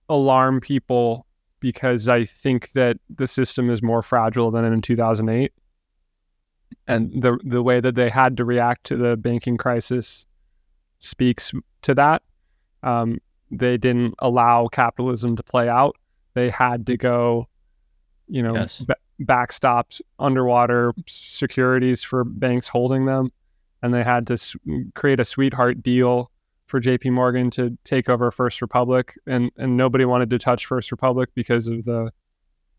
alarm people because I think that the system is more fragile than in 2008. And the the way that they had to react to the banking crisis speaks to that. Um, they didn't allow capitalism to play out. They had to go, you know, Yes. ba- backstop underwater securities for banks holding them, and they had to s- create a sweetheart deal for J.P. Morgan to take over First Republic, and and nobody wanted to touch First Republic because of the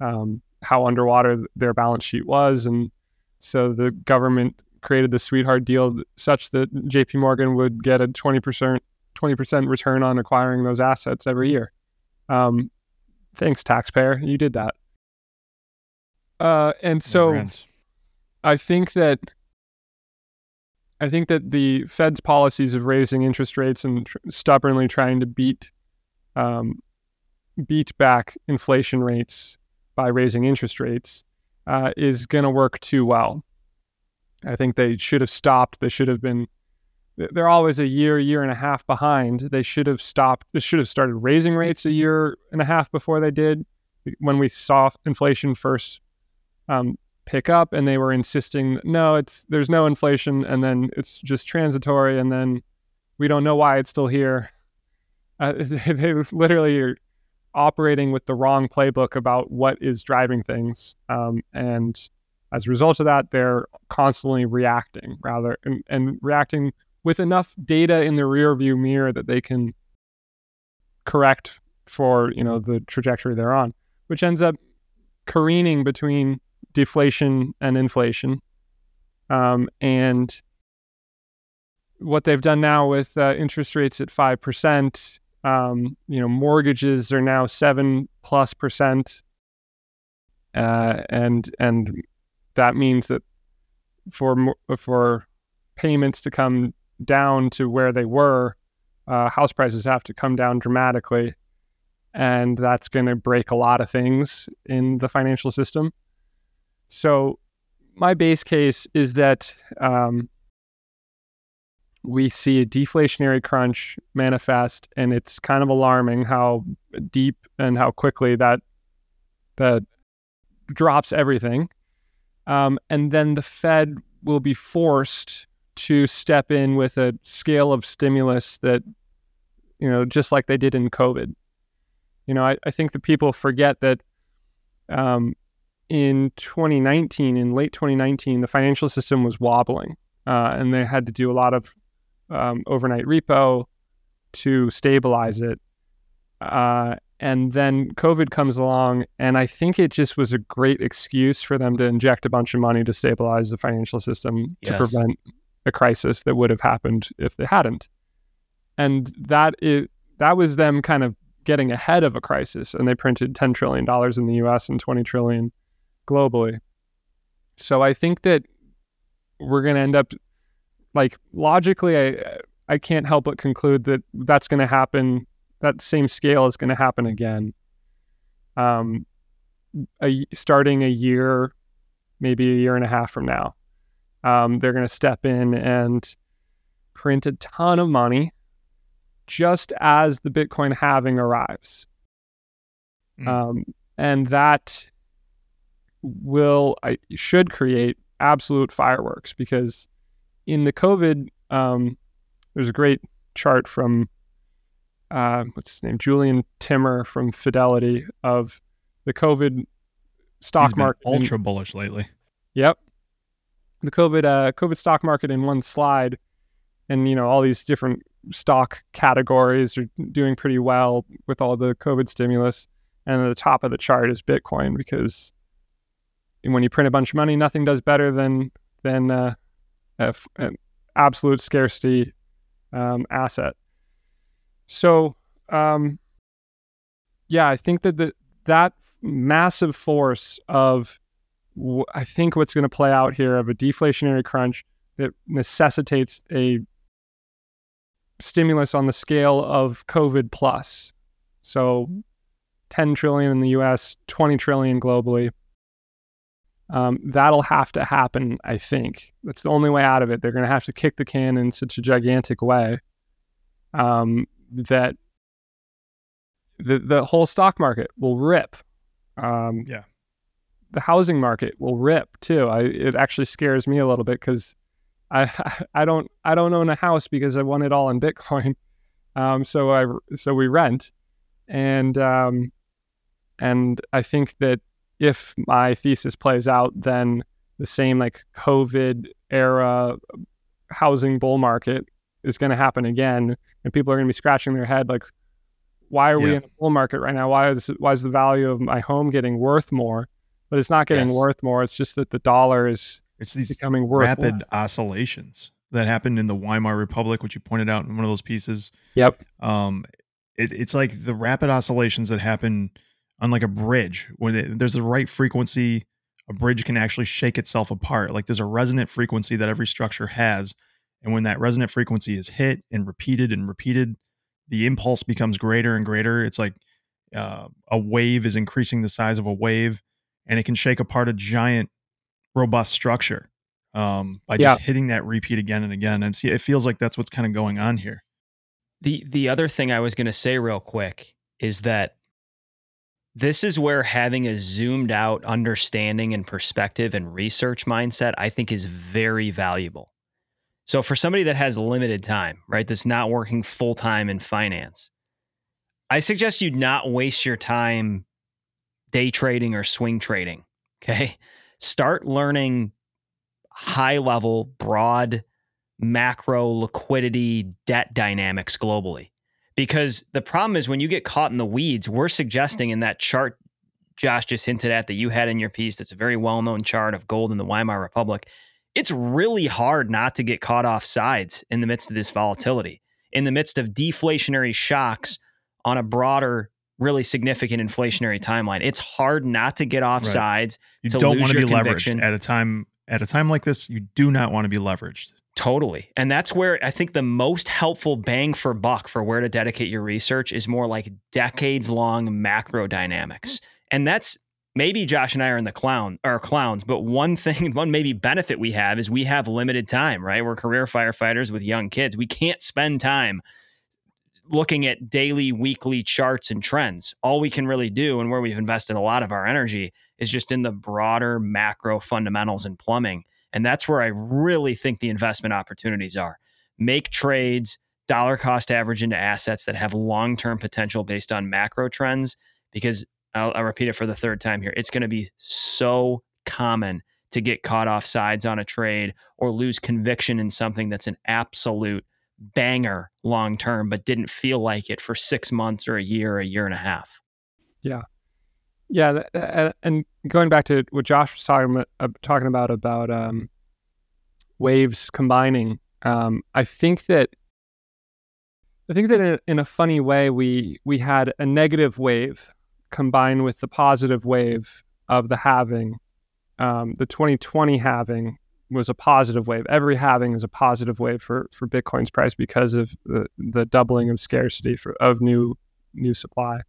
um, how underwater their balance sheet was, and so the government created the sweetheart deal such that J.P. Morgan would get a twenty percent twenty percent return on acquiring those assets every year. Um, thanks, taxpayer, you did that. Uh, and so I think that I think that the Fed's policies of raising interest rates and tr- stubbornly trying to beat um, beat back inflation rates by raising interest rates uh, is going to work too well. I think they should have stopped. They should have been. They're always a year, year and a half behind. They should have stopped. They should have started raising rates a year and a half before they did. When we saw inflation first um, pick up and they were insisting no it's there's no inflation and then it's just transitory and then we don't know why it's still here. Uh, they literally are operating with the wrong playbook about what is driving things um, and as a result of that they're constantly reacting rather and, and reacting with enough data in the rear view mirror that they can correct for you know the trajectory they're on which ends up careening between deflation and inflation. Um, and what they've done now with uh, interest rates at five percent, um, you know, mortgages are now seven plus percent, uh, and and that means that for for payments to come down to where they were, uh, house prices have to come down dramatically, and that's going to break a lot of things in the financial system. So, my base case is that um, we see a deflationary crunch manifest, and it's kind of alarming how deep and how quickly that that drops everything. Um, and then the Fed will be forced to step in with a scale of stimulus that, you know, just like they did in COVID. You know, I, I think that people forget that um, in 2019, in late 2019, the financial system was wobbling, uh, and they had to do a lot of um, overnight repo to stabilize it. Uh, and then COVID comes along, and I think it just was a great excuse for them to inject a bunch of money to stabilize the financial system to prevent a crisis that would have happened if they hadn't. And that is that was them kind of getting ahead of a crisis and they printed 10 trillion dollars in the US and 20 trillion globally. So I think that we're going to end up like logically I I can't help but conclude that that's going to happen that same scale is going to happen again. Um a, starting a year maybe a year and a half from now. Um, they're going to step in and print a ton of money just as the Bitcoin halving arrives. Mm. Um, and that will, I should create absolute fireworks because in the COVID, um, there's a great chart from uh, what's his name, Jurrien Timmer from Fidelity of the COVID stock market. Ultra bullish lately. Yep. The COVID uh, COVID stock market in one slide, and you know all these different stock categories are doing pretty well with all the COVID stimulus. And at the top of the chart is Bitcoin because when you print a bunch of money, nothing does better than than uh, an absolute scarcity um, asset. So um, yeah, I think that the, that massive force of I think what's going to play out here of a deflationary crunch that necessitates a stimulus on the scale of COVID plus. So 10 trillion in the US, 20 trillion globally. Um, that'll have to happen, I think. That's the only way out of it. They're going to have to kick the can in such a gigantic way um, that the, the whole stock market will rip. Um, yeah. The housing market will rip too. I, it actually scares me a little bit because I I don't I don't own a house because I want it all in Bitcoin. Um, so I so we rent, and um, and I think that if my thesis plays out, then the same like COVID era housing bull market is going to happen again, and people are going to be scratching their head like, why are yeah. we in a bull market right now? Why is why is the value of my home getting worth more? But it's not getting yes. worth more. It's just that the dollar is it's these becoming worth rapid more. oscillations that happened in the Weimar Republic, which you pointed out in one of those pieces. Yep. Um, it, it's like the rapid oscillations that happen on like a bridge when it, there's the right frequency, a bridge can actually shake itself apart. Like there's a resonant frequency that every structure has, and when that resonant frequency is hit and repeated and repeated, the impulse becomes greater and greater. It's like uh, a wave is increasing the size of a wave, and it can shake apart a giant robust structure um, by just hitting that repeat again and again. And see, it feels like that's what's kind of going on here. The the other thing I was going to say real quick is that this is where having a zoomed out understanding and perspective and research mindset I think is very valuable. So for somebody that has limited time, right, that's not working full time in finance, I suggest you not waste your time day trading or swing trading. Okay start learning high level, broad, macro liquidity debt dynamics globally. Because the problem is when you get caught in the weeds, we're suggesting in that chart Josh just hinted at that you had in your piece, that's a very well known chart of gold in the Weimar Republic. It's really hard not to get caught off sides in the midst of this volatility, in the midst of deflationary shocks on a broader really significant inflationary timeline. It's hard not to get off right. sides. You don't want to be conviction. leveraged at a time at a time like this. You do not want to be leveraged. Totally. And that's where I think the most helpful bang for buck for where to dedicate your research is more like decades long macro dynamics. And that's maybe Josh and I are in the clown or clowns, but one thing, one maybe benefit we have is we have limited time, right? We're career firefighters with young kids. We can't spend time looking at daily, weekly charts and trends. All we can really do, and where we've invested a lot of our energy, is just in the broader macro fundamentals and plumbing. And that's where I really think the investment opportunities are. Make trades, dollar cost average into assets that have long term potential based on macro trends. Because I'll, I'll repeat it for the third time here it's going to be so common to get caught off sides on a trade or lose conviction in something that's an absolute banger long term, but didn't feel like it for six months or a year, or a year and a half. Yeah. Yeah. And going back to what Josh was talking about, uh, talking about, about um, waves combining. Um, I think that I think that in a, funny way we we had a negative wave combined with the positive wave of the halving. Um, the 2020 halving was a positive wave. Every halving is a positive wave for for Bitcoin's price because of the, the doubling of scarcity for, of new new supply.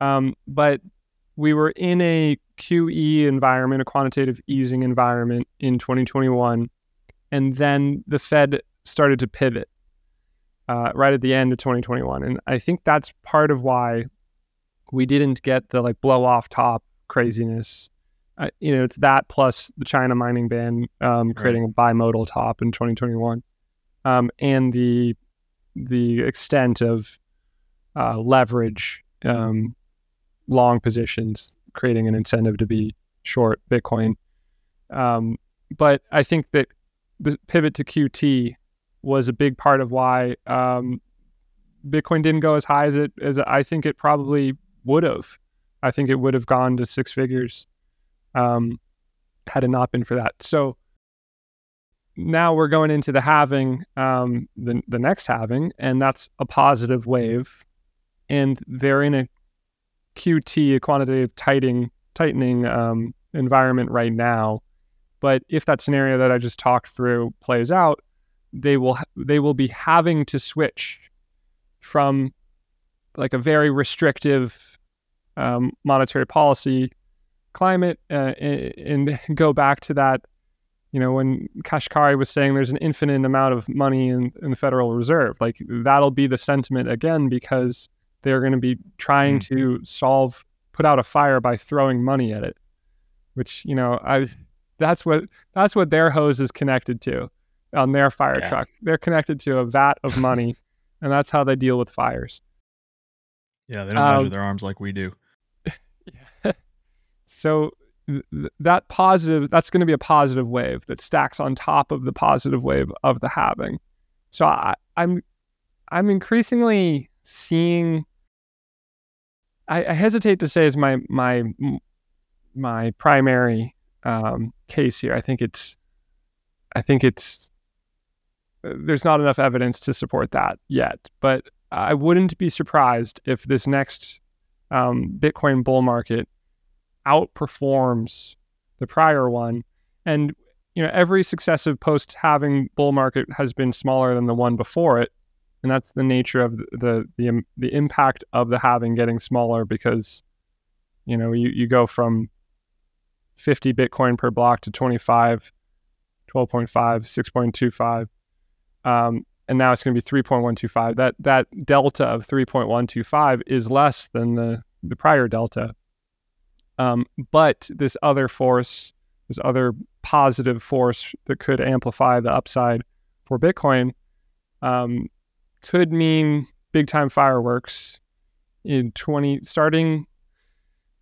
Um, but we were in a QE environment, a quantitative easing environment in 2021, and then the Fed started to pivot uh, right at the end of 2021, and I think that's part of why we didn't get the like blow off top craziness uh, you know, it's that plus the China mining ban um, creating right. a bimodal top in 2021, um, and the the extent of uh, leverage, um, long positions, creating an incentive to be short Bitcoin. Um, but I think that the pivot to QT was a big part of why um, Bitcoin didn't go as high as it as I think it probably would have. I think it would have gone to six figures um, had it not been for that. So now we're going into the halving, um, the the next halving, and that's a positive wave, and they're in a QT, a quantitative tightening tightening um, environment right now. But if that scenario that I just talked through plays out, they will they will be having to switch from like a very restrictive um, monetary policy climate uh, and, go back to that, you know, when Kashkari was saying there's an infinite amount of money in, in the Federal Reserve, like that'll be the sentiment again because they're going to be trying mm. to solve, put out a fire by throwing money at it, which, you know, I, that's what, that's what their hose is connected to on their fire yeah. truck. They're connected to a vat of money and that's how they deal with fires. Yeah, they don't um, measure their arms like we do. yeah. So th- that positive, that's going to be a positive wave that stacks on top of the positive wave of the halving. So I, I'm, I'm increasingly seeing. I, I hesitate to say it's my my my primary um, case here. I think it's, I think it's, uh, there's not enough evidence to support that yet. But I wouldn't be surprised if this next um, Bitcoin bull market outperforms the prior one. And you know, every successive post halving bull market has been smaller than the one before it, and that's the nature of the the the, impact of the halving getting smaller because you know you, you go from 50 Bitcoin per block to 25, 12.5, 6.25. Um, and now it's going to be 3.125. That that delta of 3.125 is less than the the prior delta. Um, but this other force, this other positive force that could amplify the upside for Bitcoin, um, could mean big time fireworks in 20 starting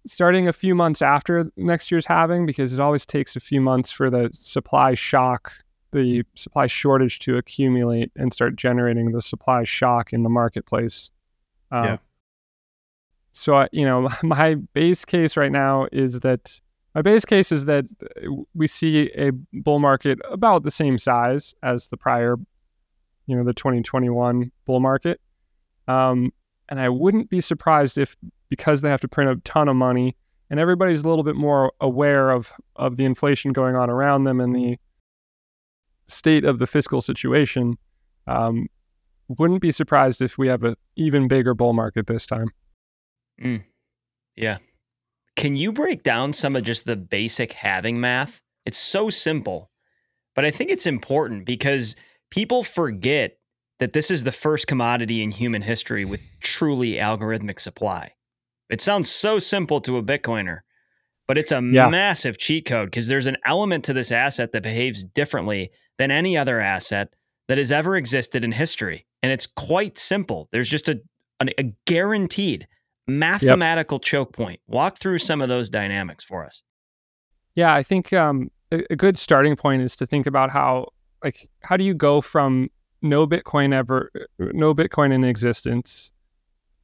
starting a few months after next year's halving because it always takes a few months for the supply shock the supply shortage to accumulate and start generating the supply shock in the marketplace um, yeah. So, I, you know, my base case right now is that my base case is that we see a bull market about the same size as the prior, you know, the 2021 bull market. Um, and I wouldn't be surprised if, because they have to print a ton of money and everybody's a little bit more aware of, of the inflation going on around them and the state of the fiscal situation, um, wouldn't be surprised if we have an even bigger bull market this time. Mm. Yeah. Can you break down some of just the basic halving math? It's so simple, but I think it's important because people forget that this is the first commodity in human history with truly algorithmic supply. It sounds so simple to a Bitcoiner, but it's a yeah. massive cheat code because there's an element to this asset that behaves differently than any other asset that has ever existed in history. And it's quite simple. There's just a, a, a guaranteed mathematical yep. choke point. Walk through some of those dynamics for us. Yeah, I think um, a, a, good starting point is to think about how, like, how do you go from no Bitcoin ever, no Bitcoin in existence,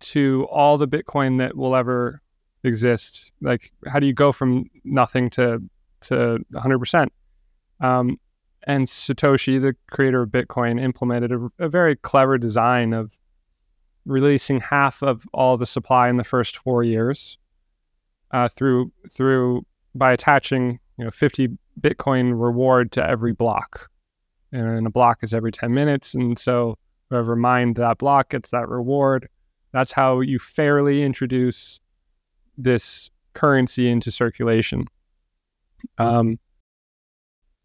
to all the Bitcoin that will ever exist? Like, how do you go from nothing to to 100 um, percent? and Satoshi, the creator of Bitcoin, implemented a, a very clever design of releasing half of all the supply in the first four years uh, through through by attaching you know 50 Bitcoin reward to every block, and a block is every 10 minutes, and so whoever mined that block gets that reward. That's how you fairly introduce this currency into circulation. Um,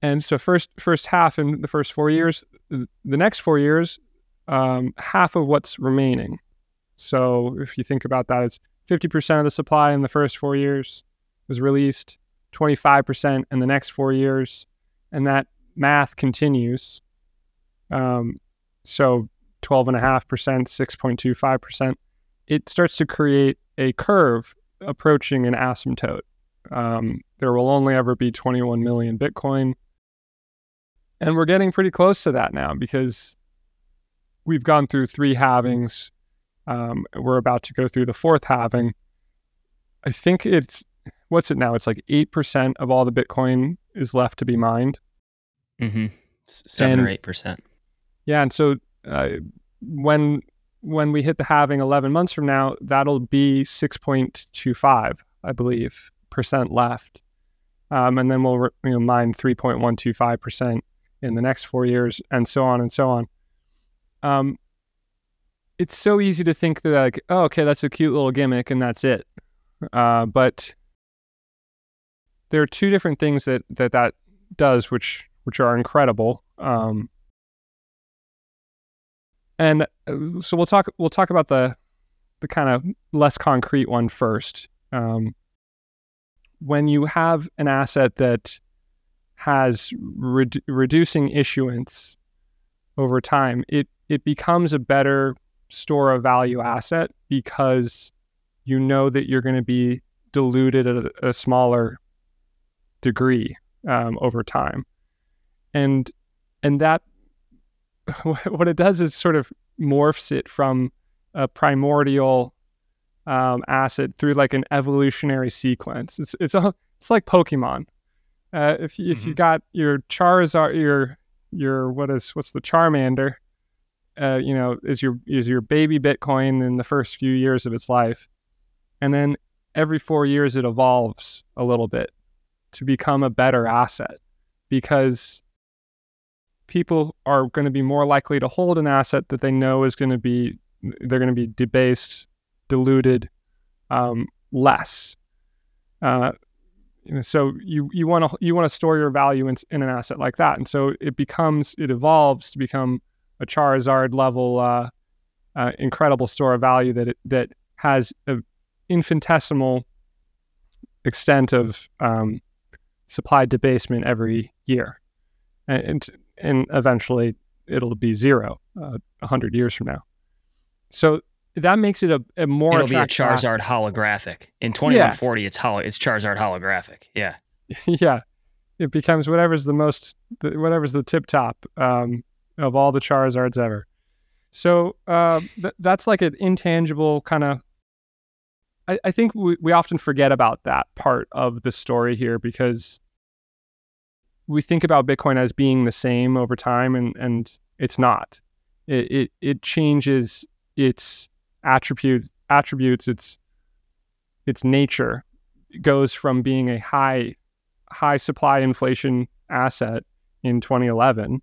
and so first first half in the first four years, the next four years, um, half of what's remaining. So if you think about that, it's 50% of the supply in the first four years was released, 25% in the next four years, and that math continues. Um, so 12.5%, 6.25%. It starts to create a curve approaching an asymptote. Um, there will only ever be 21 million Bitcoin. And we're getting pretty close to that now because we've gone through three halvings. Um, we're about to go through the fourth halving. I think it's what's it now? It's like eight percent of all the Bitcoin is left to be mined. Mm-hmm. Seven and, or eight percent. Yeah, and so uh, when when we hit the halving 11 months from now, that'll be 6.25, I believe, percent left. Um, and then we'll you know, mine 3.125 percent in the next four years, and so on and so on. Um, it's so easy to think that like, oh, okay, that's a cute little gimmick, and that's it. Uh, but there are two different things that that that does, which which are incredible. Um, and uh, so we'll talk we'll talk about the the kind of less concrete one first. Um, when you have an asset that has re- reducing issuance over time, it it becomes a better store of value asset because you know that you're going to be diluted at a, a smaller degree um, over time, and and that what it does is sort of morphs it from a primordial um, asset through like an evolutionary sequence. It's it's a, it's like Pokemon. Uh, if you, mm-hmm. if you mm-hmm. got your Charizard, your your what is what's the Charmander, uh, you know, is your is your baby Bitcoin in the first few years of its life, and then every four years it evolves a little bit to become a better asset because people are going to be more likely to hold an asset that they know is going to be they're going to be debased, diluted um, less. Uh, so you you want to you want to store your value in, in an asset like that, and so it becomes it evolves to become a Charizard level uh, uh, incredible store of value that it, that has an infinitesimal extent of um, supply debasement every year, and and eventually it'll be zero uh, a uh, hundred years from now. So that makes it a, a more. It'll be a Charizard holographic in twenty one forty. It's holo, It's Charizard holographic. Yeah. yeah, it becomes whatever's the most, the, whatever's the tip top um, of all the Charizards ever. So uh, th- that's like an intangible kind of. I, I think we, we often forget about that part of the story here because we think about Bitcoin as being the same over time, and and it's not. It it, it changes its attributes attributes its its nature. It goes from being a high high supply inflation asset in 2011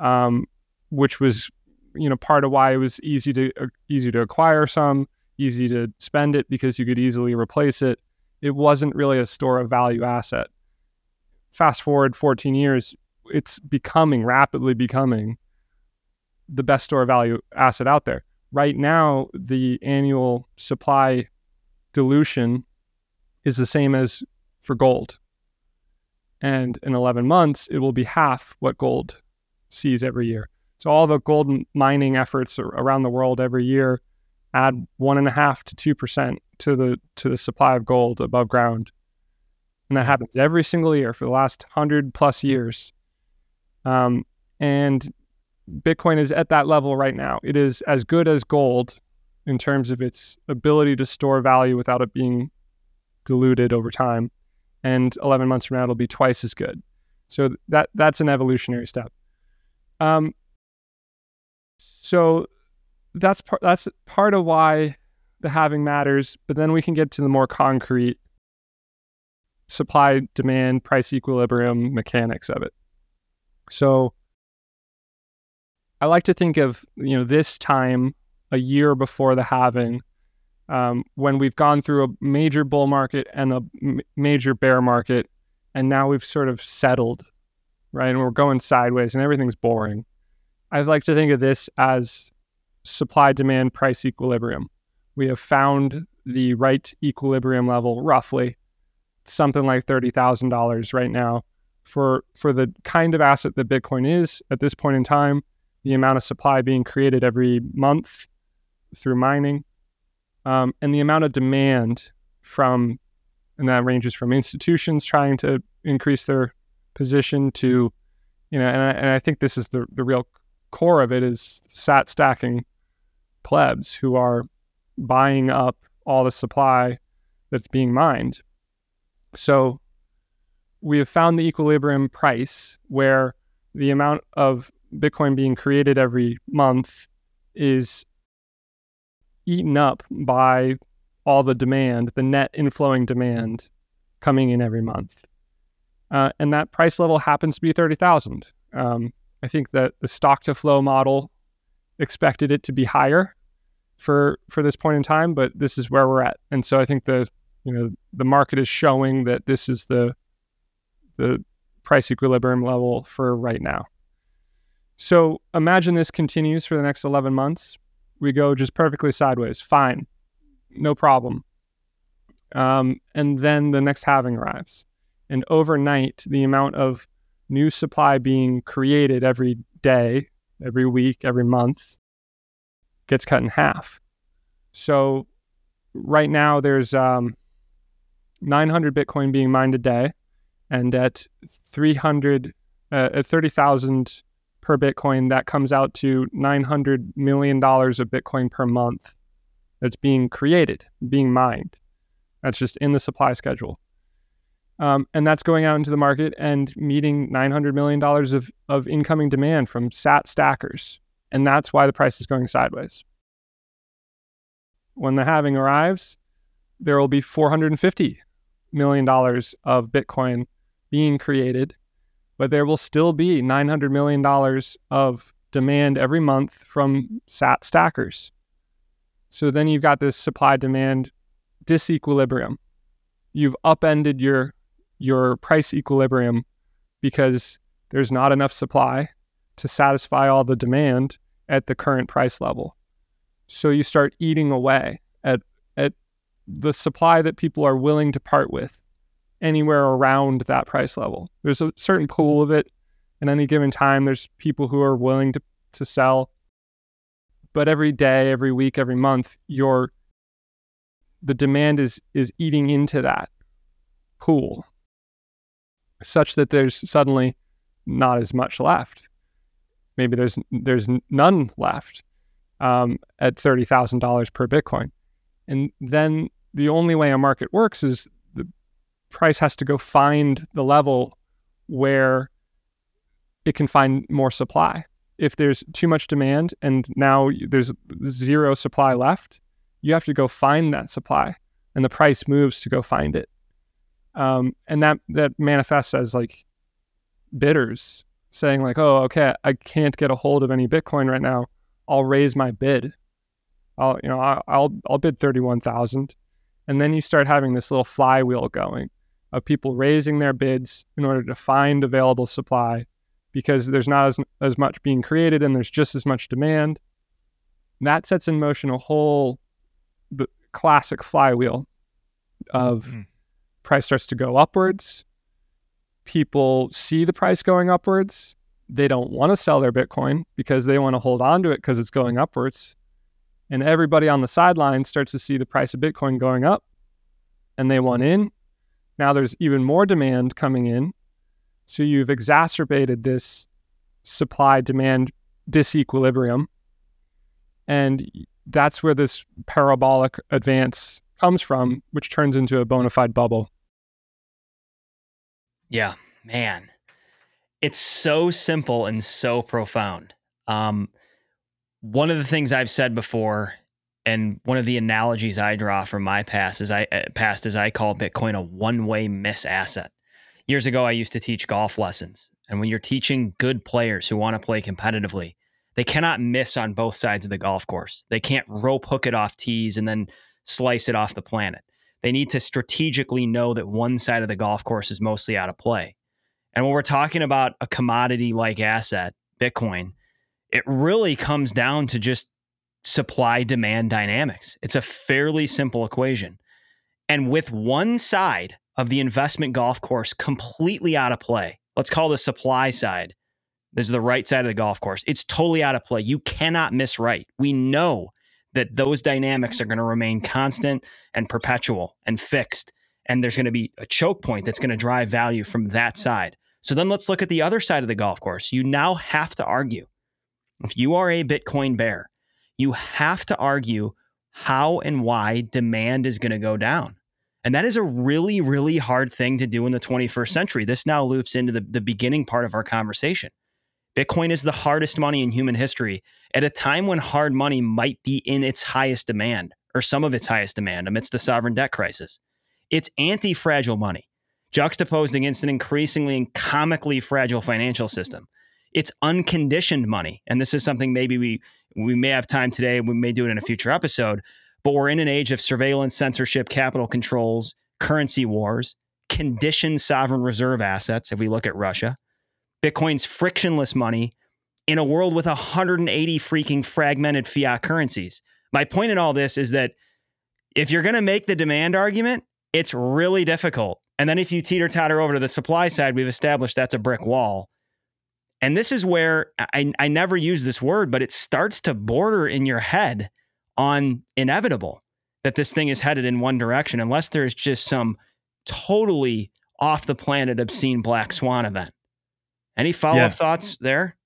um, which was you know part of why it was easy to uh, easy to acquire some easy to spend it because you could easily replace it. It wasn't really a store of value asset fast forward 14 years it's becoming rapidly becoming the best store value asset out there right now the annual supply dilution is the same as for gold. And in 11 months, it will be half what gold sees every year. So all the gold mining efforts around the world every year add one and a half to two percent to the to the supply of gold above ground, and that happens every single year for the last hundred plus years. Um, and Bitcoin is at that level right now. It is as good as gold in terms of its ability to store value without it being diluted over time. And 11 months from now, it'll be twice as good. So that that's an evolutionary step. Um, so that's part that's part of why the halving matters. But then we can get to the more concrete supply demand price equilibrium mechanics of it. So I like to think of you know this time a year before the halving, um, when we've gone through a major bull market and a m- major bear market, and now we've sort of settled, right? And we're going sideways, and everything's boring. I'd like to think of this as supply demand price equilibrium. We have found the right equilibrium level, roughly something like thirty thousand dollars right now for for the kind of asset that Bitcoin is at this point in time the amount of supply being created every month through mining, um, and the amount of demand from, and that ranges from institutions trying to increase their position to, you know, and I, and I think this is the, the real core of it is sat stacking plebs who are buying up all the supply that's being mined. So we have found the equilibrium price where the amount of Bitcoin being created every month is eaten up by all the demand, the net inflowing demand coming in every month. Uh, and that price level happens to be 30,000. Um, I think that the stock to flow model expected it to be higher for for this point in time, but this is where we're at. And so I think the you know the market is showing that this is the the price equilibrium level for right now. So imagine this continues for the next 11 months. We go just perfectly sideways. Fine. No problem. Um, and then the next halving arrives. And overnight, the amount of new supply being created every day, every week, every month gets cut in half. So right now, there's um, 900 Bitcoin being mined a day. And at 300, uh, at 30,000 per Bitcoin, that comes out to $900 million of Bitcoin per month that's being created, being mined. That's just in the supply schedule. Um, and that's going out into the market and meeting $900 million of, of incoming demand from SAT stackers. And that's why the price is going sideways. When the halving arrives, there will be $450 million dollars of Bitcoin being created but there will still be $900 million of demand every month from SAT stackers. So then you've got this supply demand disequilibrium. You've upended your your price equilibrium because there's not enough supply to satisfy all the demand at the current price level. So you start eating away the supply that people are willing to part with anywhere around that price level. There's a certain pool of it. At any given time, there's people who are willing to, to sell. But every day, every week, every month, your the demand is is eating into that pool such that there's suddenly not as much left. Maybe there's there's none left um, at thirty thousand dollars per Bitcoin, and then the only way a market works is the price has to go find the level where it can find more supply. If there's too much demand and now there's zero supply left, you have to go find that supply, and the price moves to go find it. Um, and that that manifests as like bidders saying like, "Oh, okay, I can't get a hold of any Bitcoin right now. I'll raise my bid. I'll you know I'll I'll bid thirty one thousand, and then you start having this little flywheel going of people raising their bids in order to find available supply because there's not as, as much being created and there's just as much demand. And that sets in motion a whole the classic flywheel of mm-hmm. price starts to go upwards. People see the price going upwards. They don't want to sell their Bitcoin because they want to hold on to it because it's going upwards. And everybody on the sideline starts to see the price of Bitcoin going up and they want in now there's even more demand coming in. So you've exacerbated this supply demand disequilibrium. And that's where this parabolic advance comes from, which turns into a bona fide bubble. Yeah, man. it's so simple and so profound. Um, one of the things I've said before, and one of the analogies I draw from my past is I uh, past is I call Bitcoin a one-way miss asset. Years ago, I used to teach golf lessons, and when you're teaching good players who want to play competitively, they cannot miss on both sides of the golf course. They can't rope hook it off tees and then slice it off the planet. They need to strategically know that one side of the golf course is mostly out of play. And when we're talking about a commodity like asset, Bitcoin, it really comes down to just supply demand dynamics. It's a fairly simple equation. And with one side of the investment golf course completely out of play, let's call the supply side. This is the right side of the golf course. It's totally out of play. You cannot miss right. We know that those dynamics are going to remain constant and perpetual and fixed. And there's going to be a choke point that's going to drive value from that side. So then let's look at the other side of the golf course. You now have to argue. If you are a Bitcoin bear, you have to argue how and why demand is going to go down. And that is a really, really hard thing to do in the 21st century. This now loops into the, the beginning part of our conversation. Bitcoin is the hardest money in human history at a time when hard money might be in its highest demand or some of its highest demand amidst the sovereign debt crisis. It's anti fragile money, juxtaposed against an increasingly and comically fragile financial system. It's unconditioned money. And this is something maybe we, we may have time today, we may do it in a future episode, but we're in an age of surveillance, censorship, capital controls, currency wars, conditioned sovereign reserve assets, if we look at Russia Bitcoin's frictionless money in a world with 180 freaking fragmented fiat currencies. My point in all this is that if you're going to make the demand argument, it's really difficult. And then if you teeter totter over to the supply side, we've established that's a brick wall. And this is where I, I never use this word, but it starts to border in your head on inevitable that this thing is headed in one direction, unless there's just some totally off the planet obscene black swan event. Any follow up yeah. thoughts there?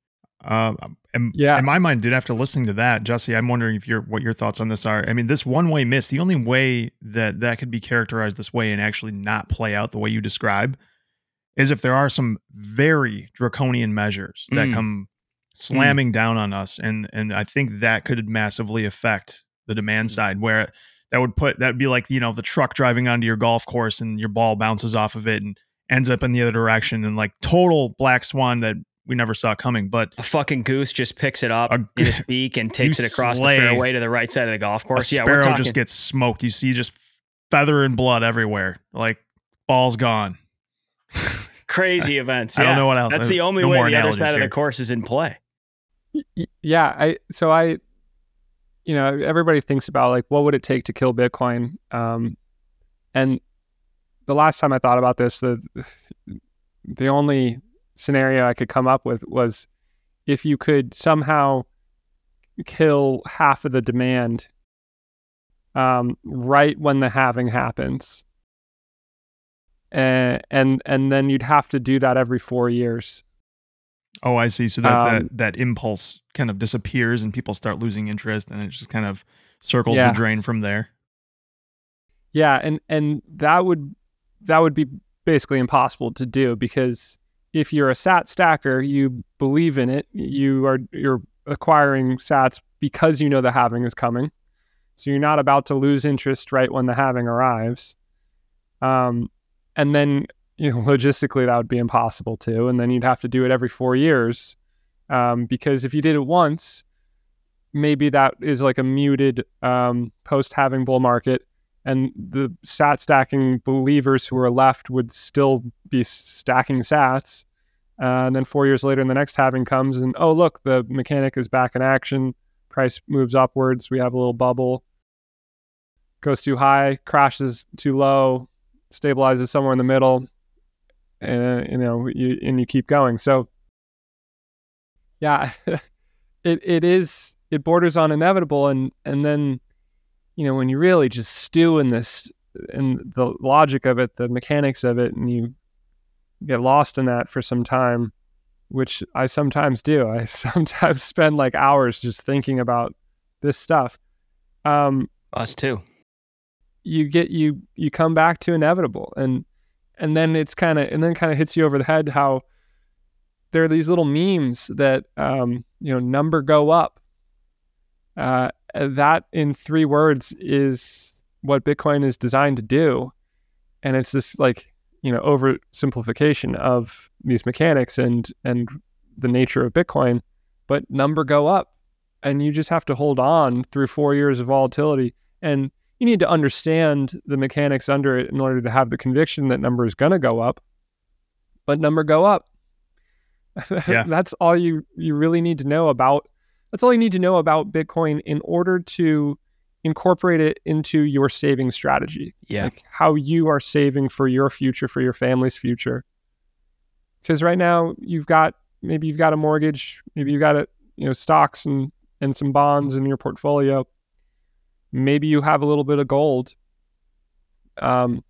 Uh, and, yeah. In my mind, dude, after listening to that, Jesse, I'm wondering if your what your thoughts on this are. I mean, this one way miss, the only way that that could be characterized this way and actually not play out the way you describe is if there are some very draconian measures that mm. come slamming mm. down on us, and and I think that could massively affect the demand mm. side where that would put that'd be like you know the truck driving onto your golf course and your ball bounces off of it and ends up in the other direction and like total black swan that we never saw coming. But a fucking goose just picks it up a, in its beak and takes it across the fairway to the right side of the golf course. A yeah, sparrow talking- just gets smoked. You see just feather and blood everywhere. Like ball's gone. Crazy events. Yeah. I don't know what else. That's the only no way the other side here. of the course is in play. Yeah, I so I you know, everybody thinks about like what would it take to kill Bitcoin? Um and the last time I thought about this, the the only scenario I could come up with was if you could somehow kill half of the demand um, right when the halving happens, and and and then you'd have to do that every four years. Oh, I see. So that, um, that that impulse kind of disappears, and people start losing interest, and it just kind of circles yeah. the drain from there. Yeah, and and that would that would be basically impossible to do because if you're a sat stacker, you believe in it. You are you're acquiring sats because you know the halving is coming. So you're not about to lose interest right when the halving arrives. Um, and then you know logistically that would be impossible too. And then you'd have to do it every four years um, because if you did it once, maybe that is like a muted um, post halving bull market and the sat stacking believers who are left would still be stacking sats. Uh, and then four years later, in the next halving comes, and oh look, the mechanic is back in action. Price moves upwards. We have a little bubble. Goes too high, crashes too low, stabilizes somewhere in the middle, and you know, you, and you keep going. So, yeah, it it is it borders on inevitable, and and then you know, when you really just stew in this in the logic of it, the mechanics of it, and you get lost in that for some time, which I sometimes do. I sometimes spend like hours just thinking about this stuff. Um, Us too. You get you you come back to inevitable, and and then it's kind of and then kind of hits you over the head how there are these little memes that um, you know number go up. Uh, that in three words is what Bitcoin is designed to do, and it's this like you know oversimplification of these mechanics and and the nature of Bitcoin. But number go up, and you just have to hold on through four years of volatility and you need to understand the mechanics under it in order to have the conviction that number is going to go up but number go up Yeah. that's all you you really need to know about that's all you need to know about bitcoin in order to incorporate it into your saving strategy Yeah. like how you are saving for your future for your family's future because right now you've got maybe you've got a mortgage maybe you've got a you know stocks and and some bonds in your portfolio maybe you have a little bit of gold. Um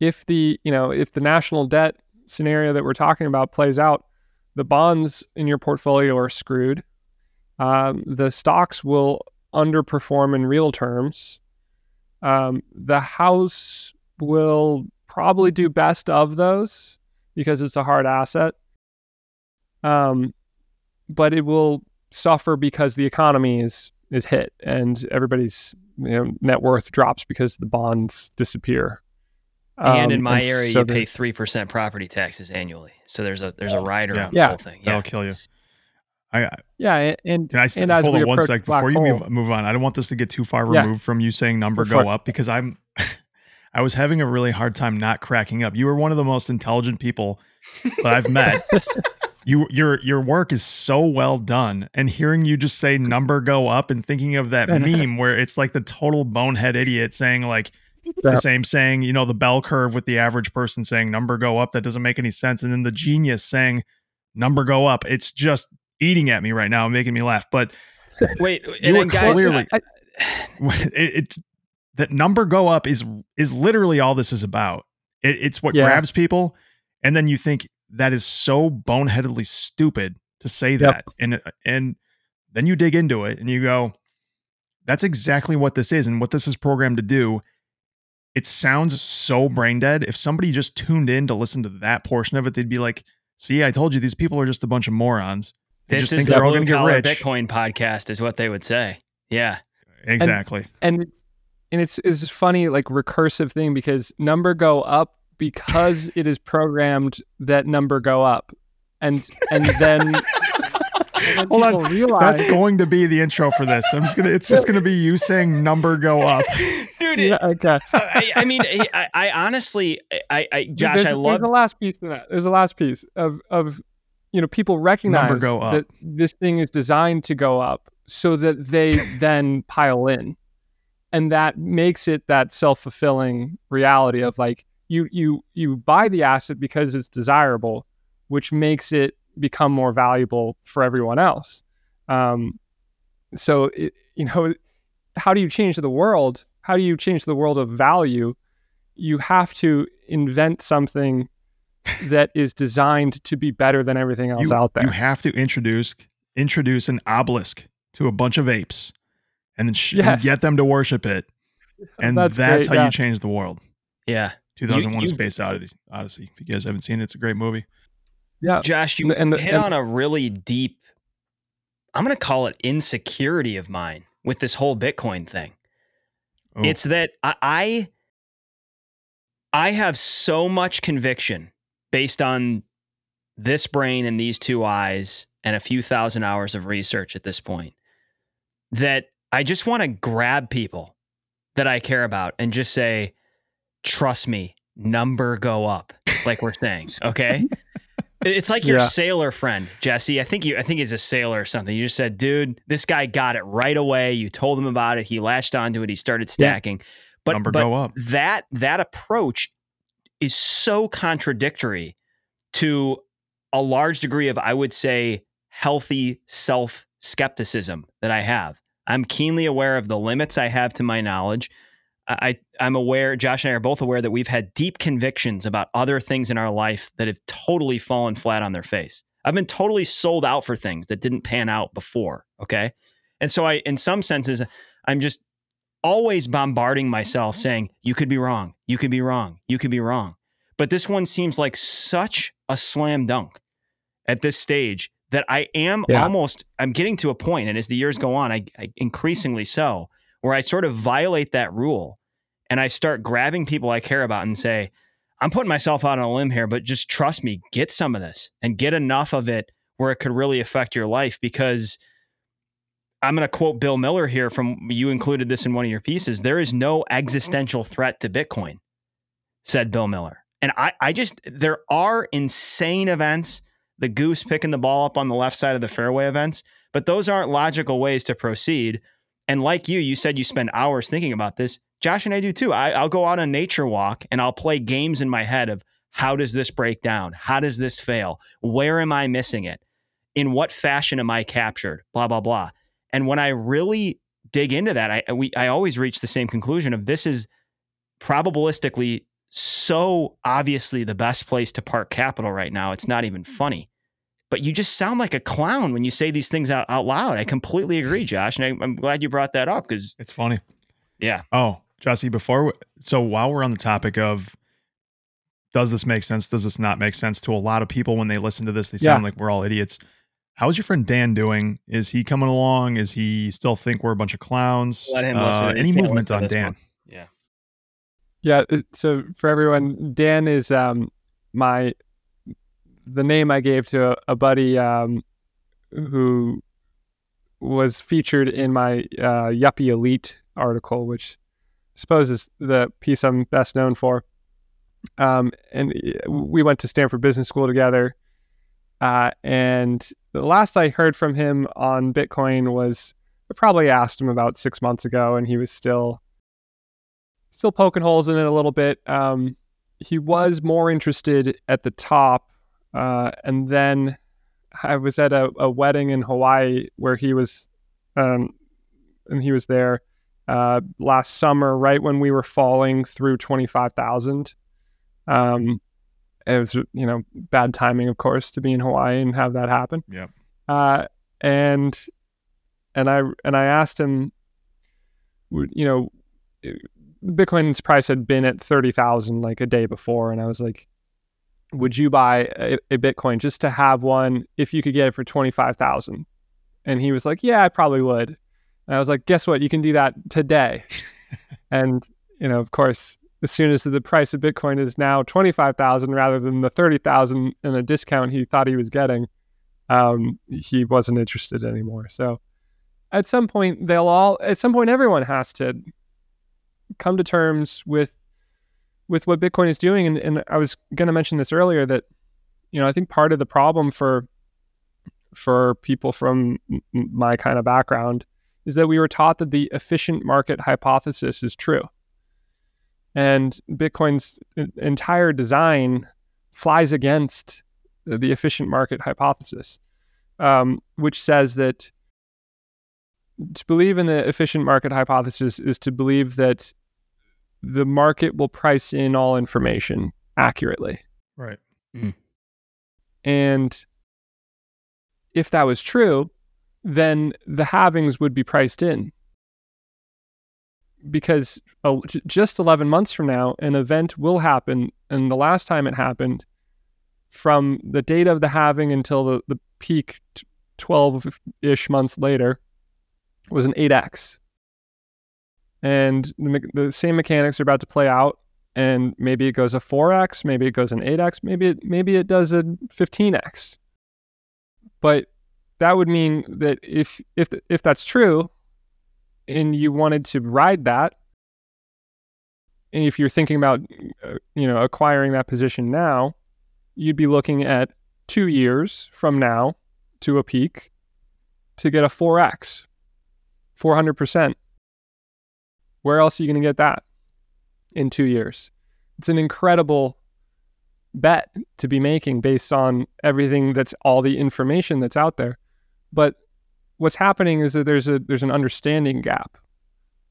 if the you know if the national debt scenario that we're talking about plays out the bonds in your portfolio are screwed. Um, the stocks will underperform in real terms. Um, the house will probably do best of those because it's a hard asset. Um, but it will suffer because the economy is is hit and everybody's you know, net worth drops because the bonds disappear. and Um, in my and area, so you pay three percent property taxes annually. So there's a there's a rider Yeah. on the Yeah. whole thing. Yeah. That'll kill you. I I- yeah, and and, can I st- and hold we on one sec before you move, move on. I don't want this to get too far Yeah. removed from you saying number Go go up because I'm I was having a really hard time not cracking up. You were one of the most intelligent people that I've met. you your your work is so well done and hearing you just say number go up and thinking of that meme where it's like the total bonehead idiot saying like the same saying you know the bell curve with the average person saying number go up that doesn't make any sense and then the genius saying number go up. It's just eating at me right now and making me laugh but Wait, you and were then guys, clearly I- it, it that number go up is is literally all this is about. It, it's what Yeah. grabs people and then you think that is so boneheadedly stupid to say that and and then you dig into it and you go that's exactly what this is and what this is programmed to do. It sounds so brain dead. If somebody just tuned in to listen to that portion of it they'd be like see i told you these people are just a bunch of morons. They this is the they're all blue get collar rich. Bitcoin podcast, is what they would say. Yeah. exactly. And and it's it's funny like recursive thing because number go up because it is programmed that number go up and and then, and Hold on. realize That's going to be the intro for this. I'm just gonna. It's just gonna be you saying number go up. Dude, yeah, okay. I, I mean, I, I honestly, I, I Josh, there's, I love There's a last piece to that. There's a last piece of of you know people recognize go up. that this thing is designed to go up so that they then pile in, and that makes it that self fulfilling reality of like you you you buy the asset because it's desirable, which makes it become more valuable for everyone else. Um, so it, you know, how do you change the world? How do you change the world of value? You have to invent something that is designed to be better than everything else You, out there. you have to introduce introduce an obelisk to a bunch of apes, and then sh- and get them to worship it, and that's, That's great, how yeah. you change the world. yeah. 2001: A you- Space Odyssey. Odyssey. If you guys haven't seen it, it's a great movie. yeah, Josh, you And- and the- hit and- on a really deep, I'm going to call it insecurity of mine with this whole Bitcoin thing. Oh, It's that I, I I have so much conviction based on this brain and these two eyes and a few thousand hours of research at this point that I just want to grab people that I care about and just say, trust me, number go up, like we're saying. Okay. It's like your Yeah. sailor friend, Jesse. I think you I think he's a sailor or something. You just said, dude, this guy got it right away. You told him about it. He latched onto it. He started stacking. But, number but go up. that that approach is so contradictory to a large degree of I would say healthy self skepticism that I have. I'm keenly aware of the limits I have to my knowledge. I I'm aware Josh and I are both aware that we've had deep convictions about other things in our life that have totally fallen flat on their face. I've been totally sold out for things that didn't pan out before, okay? And so I in some senses I'm just always bombarding myself mm-hmm. saying, you could be wrong, you could be wrong, you could be wrong. But this one seems like such a slam dunk. at this stage that I am Yeah. almost I'm getting to a point, and as the years go on, I, I increasingly so, where I sort of violate that rule and I start grabbing people I care about and say, I'm putting myself out on a limb here, but just trust me, get some of this and get enough of it where it could really affect your life because I'm going to quote Bill Miller here from you included this in one of your pieces. There is no existential threat to Bitcoin, said Bill Miller. And I, I just, there are insane events, the goose picking the ball up on the left side of the fairway events, but those aren't logical ways to proceed. And like you, you said you spend hours thinking about this. Josh and I do too. I, I'll go out on a nature walk and I'll play games in my head of how does this break down? How does this fail? Where am I missing it? In what fashion am I captured? Blah, blah, blah. And when I really dig into that, I we I always reach the same conclusion of this is probabilistically so obviously the best place to park capital right now. It's not even funny. But you just sound like a clown when you say these things out, out loud. I completely agree, Josh. And I, I'm glad you brought that up because, It's funny. yeah, Oh, Jesse, before we, so while we're on the topic of does this make sense? Does this not make sense to a lot of people when they listen to this? They sound like we're all idiots. How's your friend Dan doing? Is he coming along? Is he still think we're a bunch of clowns? Let him listen. Uh, any movement on Dan? one. yeah. Yeah. uh, So for everyone, Dan is um, my the name I gave to a, a buddy um, who was featured in my uh, Yuppie Elite article, which I suppose is the piece I'm best known for. Um, and uh, we went to Stanford Business School together. Uh, and the last I heard from him on Bitcoin was I probably asked him about six months ago, and he was still still poking holes in it a little bit. Um, he was more interested at the top, uh, and then I was at a, a wedding in Hawaii where he was, um, and he was there uh, last summer, right when we were falling through twenty five thousand. Um, it was you know bad timing, of course, to be in Hawaii and have that happen. Yep. Uh, and and I and I asked him, you know, Bitcoin's price had been at 30,000 like a day before. And I was like, would you buy a, a Bitcoin just to have one if you could get it for 25,000? And he was like, yeah, I probably would. And I was like, guess what? You can do that today. and, you know, of course, as soon as the price of Bitcoin is now 25,000 rather than the 30,000 and a discount he thought he was getting, um, he wasn't interested anymore. So at some point, they'll all, at some point, everyone has to come to terms with with what Bitcoin is doing. And, and I was going to mention this earlier that, you know, I think part of the problem for for people from my kind of background is that we were taught that the efficient market hypothesis is true. And Bitcoin's entire design flies against the efficient market hypothesis, um, which says that to believe in the efficient market hypothesis is to believe that the market will price in all information accurately. Right. And if that was true, then the halvings would be priced in. Because uh, just 11 months from now, an event will happen. And the last time it happened, from the date of the halving until the, the peak 12 ish months later, was an 8x. And the, the same mechanics are about to play out and maybe it goes a 4x, maybe it goes an 8x, maybe it maybe it does a 15x. But that would mean that if if if that's true and you wanted to ride that and if you're thinking about uh, you know acquiring that position now, you'd be looking at 2 years from now to a peak to get a 4x. 400%. Where else are you going to get that? in two years. It's an incredible bet to be making based on everything that's all the information that's out there. But what's happening is that there's a there's an understanding gap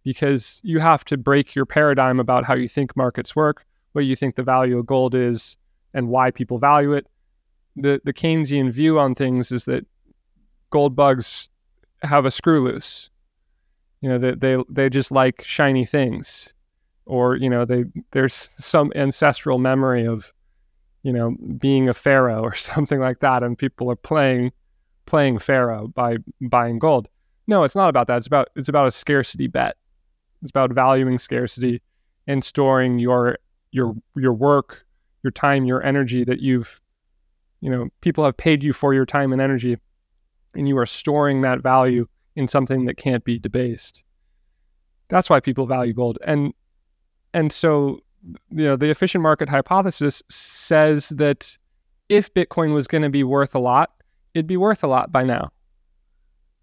because you have to break your paradigm about how you think markets work, what you think the value of gold is, and why people value it. The the Keynesian view on things is that gold bugs have a screw loose. You know, they they, they just like shiny things or you know they there's some ancestral memory of you know, being a pharaoh or something like that, and people are playing playing pharaoh by buying gold. No, it's not about that. It's about it's about a scarcity bet. It's about valuing scarcity and storing your your your work, your time, your energy that you've you know, people have paid you for your time and energy and you are storing that value in something that can't be debased. That's why people value gold. And and so you know, the efficient market hypothesis says that if Bitcoin was going to be worth a lot, it'd be worth a lot by now.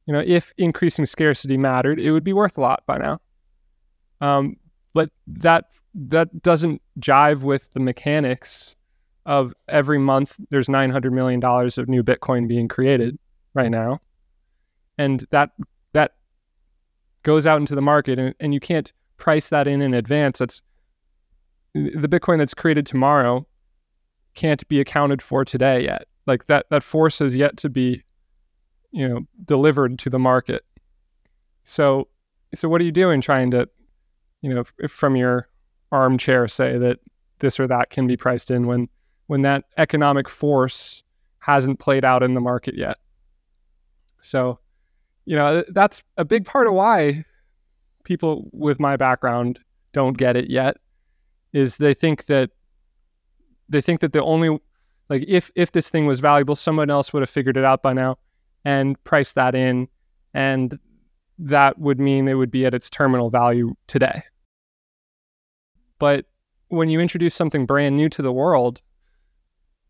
You know, if increasing scarcity mattered, it would be worth a lot by now. Um, but that that doesn't jive with the mechanics of every month there's 900 million dollars of new Bitcoin being created right now, and that that goes out into the market, and, and you can't price that in in advance. That's the Bitcoin that's created tomorrow can't be accounted for today yet. Like that that force is yet to be, you know, delivered to the market. So so what are you doing trying to, you know, if, from your armchair say that this or that can be priced in when when that economic force hasn't played out in the market yet. So, you know, that's a big part of why people with my background don't get it yet is they think that they think that the only like if if this thing was valuable, someone else would have figured it out by now and priced that in, and that would mean it would be at its terminal value today. But when you introduce something brand new to the world,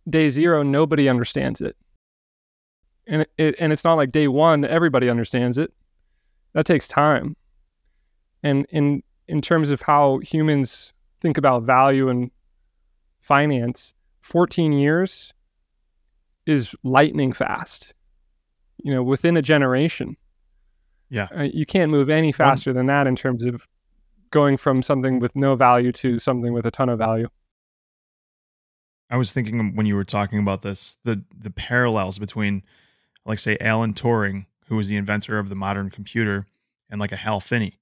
day zero, nobody understands it. And it, and it's not like day one, everybody understands it. That takes time. And in in terms of how humans think about value and finance, 14 years is lightning fast. You know, within a generation. Yeah. Uh, you can't move any faster than that in terms of going from something with no value to something with a ton of value. I was thinking when you were talking about this, the the parallels between like say Alan Turing, who was the inventor of the modern computer, and like a Hal Finney.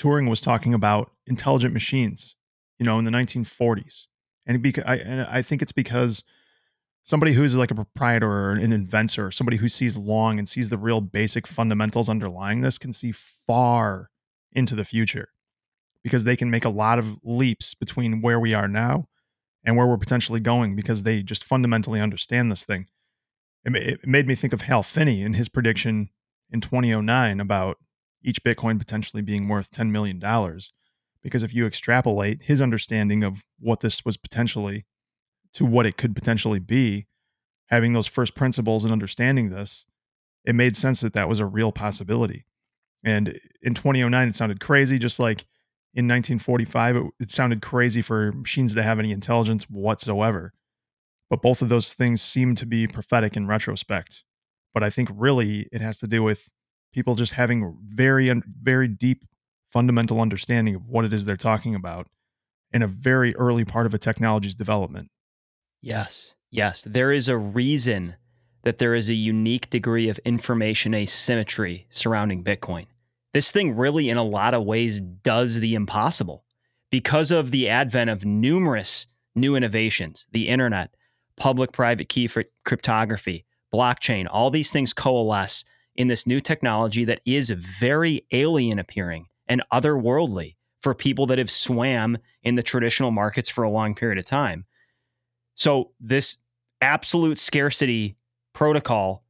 Turing was talking about intelligent machines, you know, in the 1940s, and, beca- I, and I think it's because somebody who's like a proprietor or an inventor, somebody who sees long and sees the real basic fundamentals underlying this, can see far into the future because they can make a lot of leaps between where we are now and where we're potentially going because they just fundamentally understand this thing. It, it made me think of Hal Finney and his prediction in 2009 about each Bitcoin potentially being worth $10 million. Because if you extrapolate his understanding of what this was potentially to what it could potentially be, having those first principles and understanding this, it made sense that that was a real possibility. And in 2009, it sounded crazy, just like in 1945, it, it sounded crazy for machines to have any intelligence whatsoever. But both of those things seem to be prophetic in retrospect. But I think really it has to do with people just having very very deep fundamental understanding of what it is they're talking about in a very early part of a technology's development. Yes. Yes, there is a reason that there is a unique degree of information asymmetry surrounding Bitcoin. This thing really in a lot of ways does the impossible because of the advent of numerous new innovations, the internet, public private key for cryptography, blockchain, all these things coalesce in this new technology that is very alien appearing and otherworldly for people that have swam in the traditional markets for a long period of time. So, this absolute scarcity protocol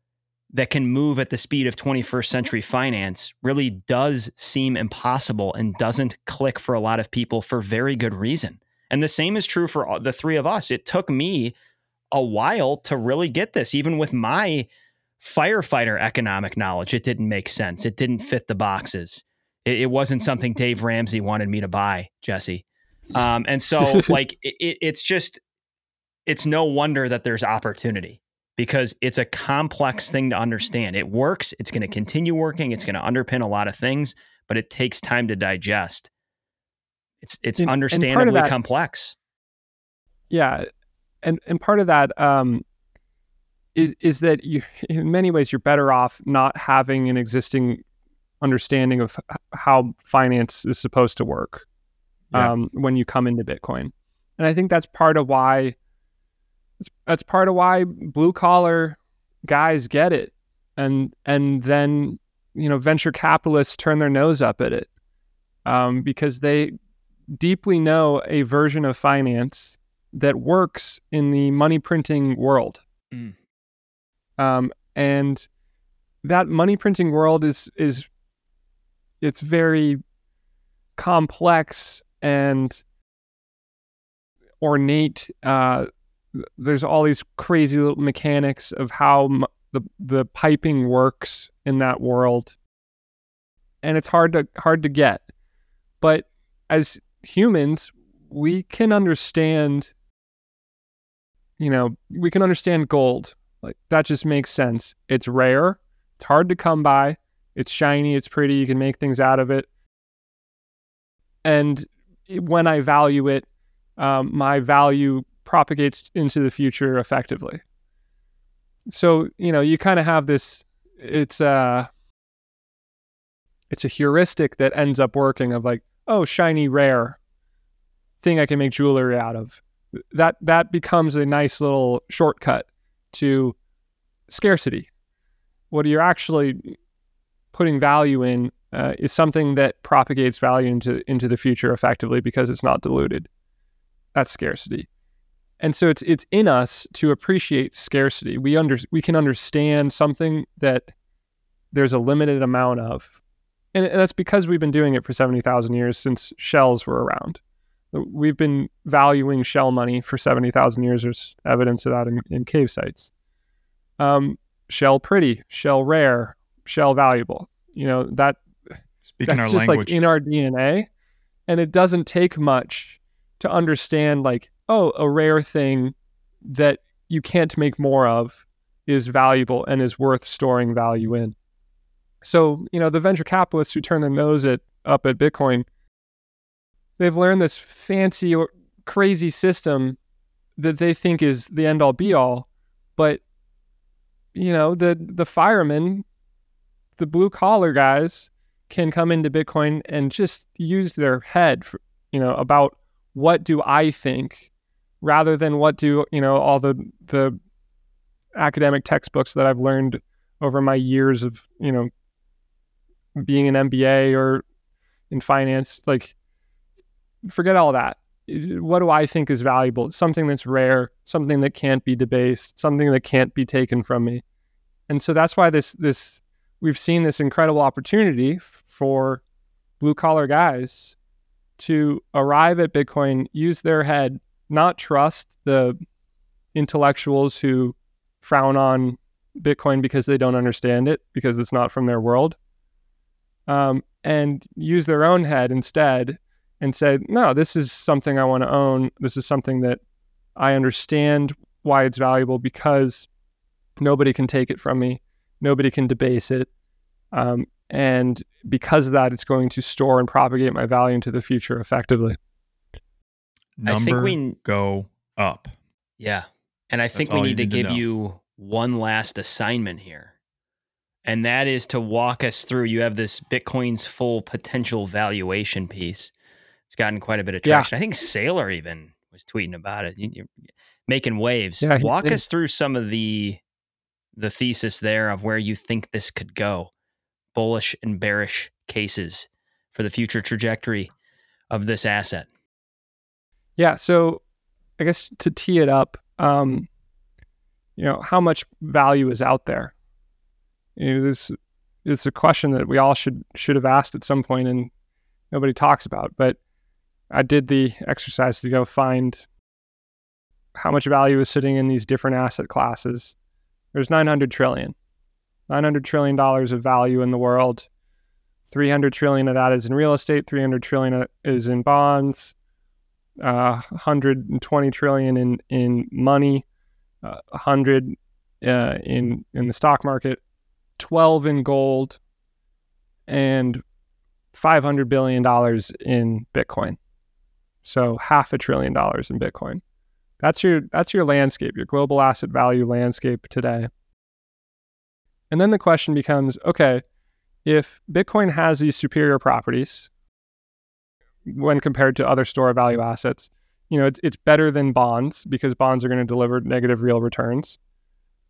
that can move at the speed of 21st century finance really does seem impossible and doesn't click for a lot of people for very good reason. And the same is true for the three of us. It took me a while to really get this, even with my firefighter economic knowledge, it didn't make sense. It didn't fit the boxes. It, it wasn't something Dave Ramsey wanted me to buy, Jesse. Um, and so, like, it, it's just, it's no wonder that there's opportunity because it's a complex thing to understand. It works, it's going to continue working, it's going to underpin a lot of things, but it takes time to digest. It's it's and, understandably and that, complex. Yeah, and and part of that um, is is that you in many ways you're better off not having an existing understanding of how finance is supposed to work yeah. um, when you come into Bitcoin. And I think that's part of why That's, part of why blue collar guys get it, and and then you know venture capitalists turn their nose up at it um, because they deeply know a version of finance that works in the money printing world. Mm. Um, and that money printing world is is it's very complex and ornate. Uh, there's all these crazy little mechanics of how m- the the piping works in that world, and it's hard to hard to get. But as humans, we can understand. You know, we can understand gold. Like that just makes sense. It's rare. It's hard to come by. It's shiny. It's pretty. You can make things out of it. And when I value it, um, my value propagates into the future effectively. So you know, you kind of have this. It's a it's a heuristic that ends up working of like, oh, shiny, rare thing I can make jewelry out of. That that becomes a nice little shortcut to scarcity. What you're actually putting value in uh, is something that propagates value into into the future effectively because it's not diluted. That's scarcity. And so it's it's in us to appreciate scarcity. We under we can understand something that there's a limited amount of, and that's because we've been doing it for seventy thousand years since shells were around. We've been valuing shell money for 70,000 years. There's evidence of that in, in cave sites. Um, shell pretty, shell rare, shell valuable. You know, that Speaking that's just language. like in our DNA. And it doesn't take much to understand, like, oh, a rare thing that you can't make more of is valuable and is worth storing value in. So, you know, the venture capitalists who turn their nose at up at Bitcoin, they've learned this fancy or crazy system that they think is the end all be all. But, you know, the the firemen, the blue collar guys can come into Bitcoin and just use their head for, you know, about what do I think rather than what do, you know, all the the academic textbooks that I've learned over my years of, you know, being an MBA or in finance, like forget all that. What do I think is valuable? Something that's rare, something that can't be debased, something that can't be taken from me. And so that's why this this we've seen this incredible opportunity for blue collar guys to arrive at Bitcoin, use their head, not trust the intellectuals who frown on Bitcoin because they don't understand it, because it's not from their world, um, and use their own head instead and say, no, this is something I want to own. This is something that I understand why it's valuable because nobody can take it from me. Nobody can debase it. Um, and because of that, it's going to store and propagate my value into the future effectively. Number I think we go up. Yeah. And I think we need to need to give know. you one last assignment here. And that is to walk us through. You have this Bitcoin's full potential valuation piece. It's gotten quite a bit of Yeah. traction. I think Saylor even was tweeting about it. You- You're making waves. Yeah, walk did. us through some of the the thesis there of where you think this could go. Bullish and bearish cases for the future trajectory of this asset. Yeah. So I guess to tee it up, um, you know, how much value is out there? You know, this is a question that we all should should have asked at some point and nobody talks about. But I did the exercise to go find how much value is sitting in these different asset classes. There's 900 trillion. 900 trillion dollars of value in the world. 300 trillion of that is in real estate, 300 trillion is in bonds, uh, 120 trillion in in money, uh, 100 uh, in in the stock market, 12 in gold, and 500 billion dollars in Bitcoin. So half a trillion dollars in Bitcoin. That's your that's your landscape, your global asset value landscape today. And then the question becomes, okay, if Bitcoin has these superior properties when compared to other store of value assets, you know, it's, it's better than bonds because bonds are going to deliver negative real returns.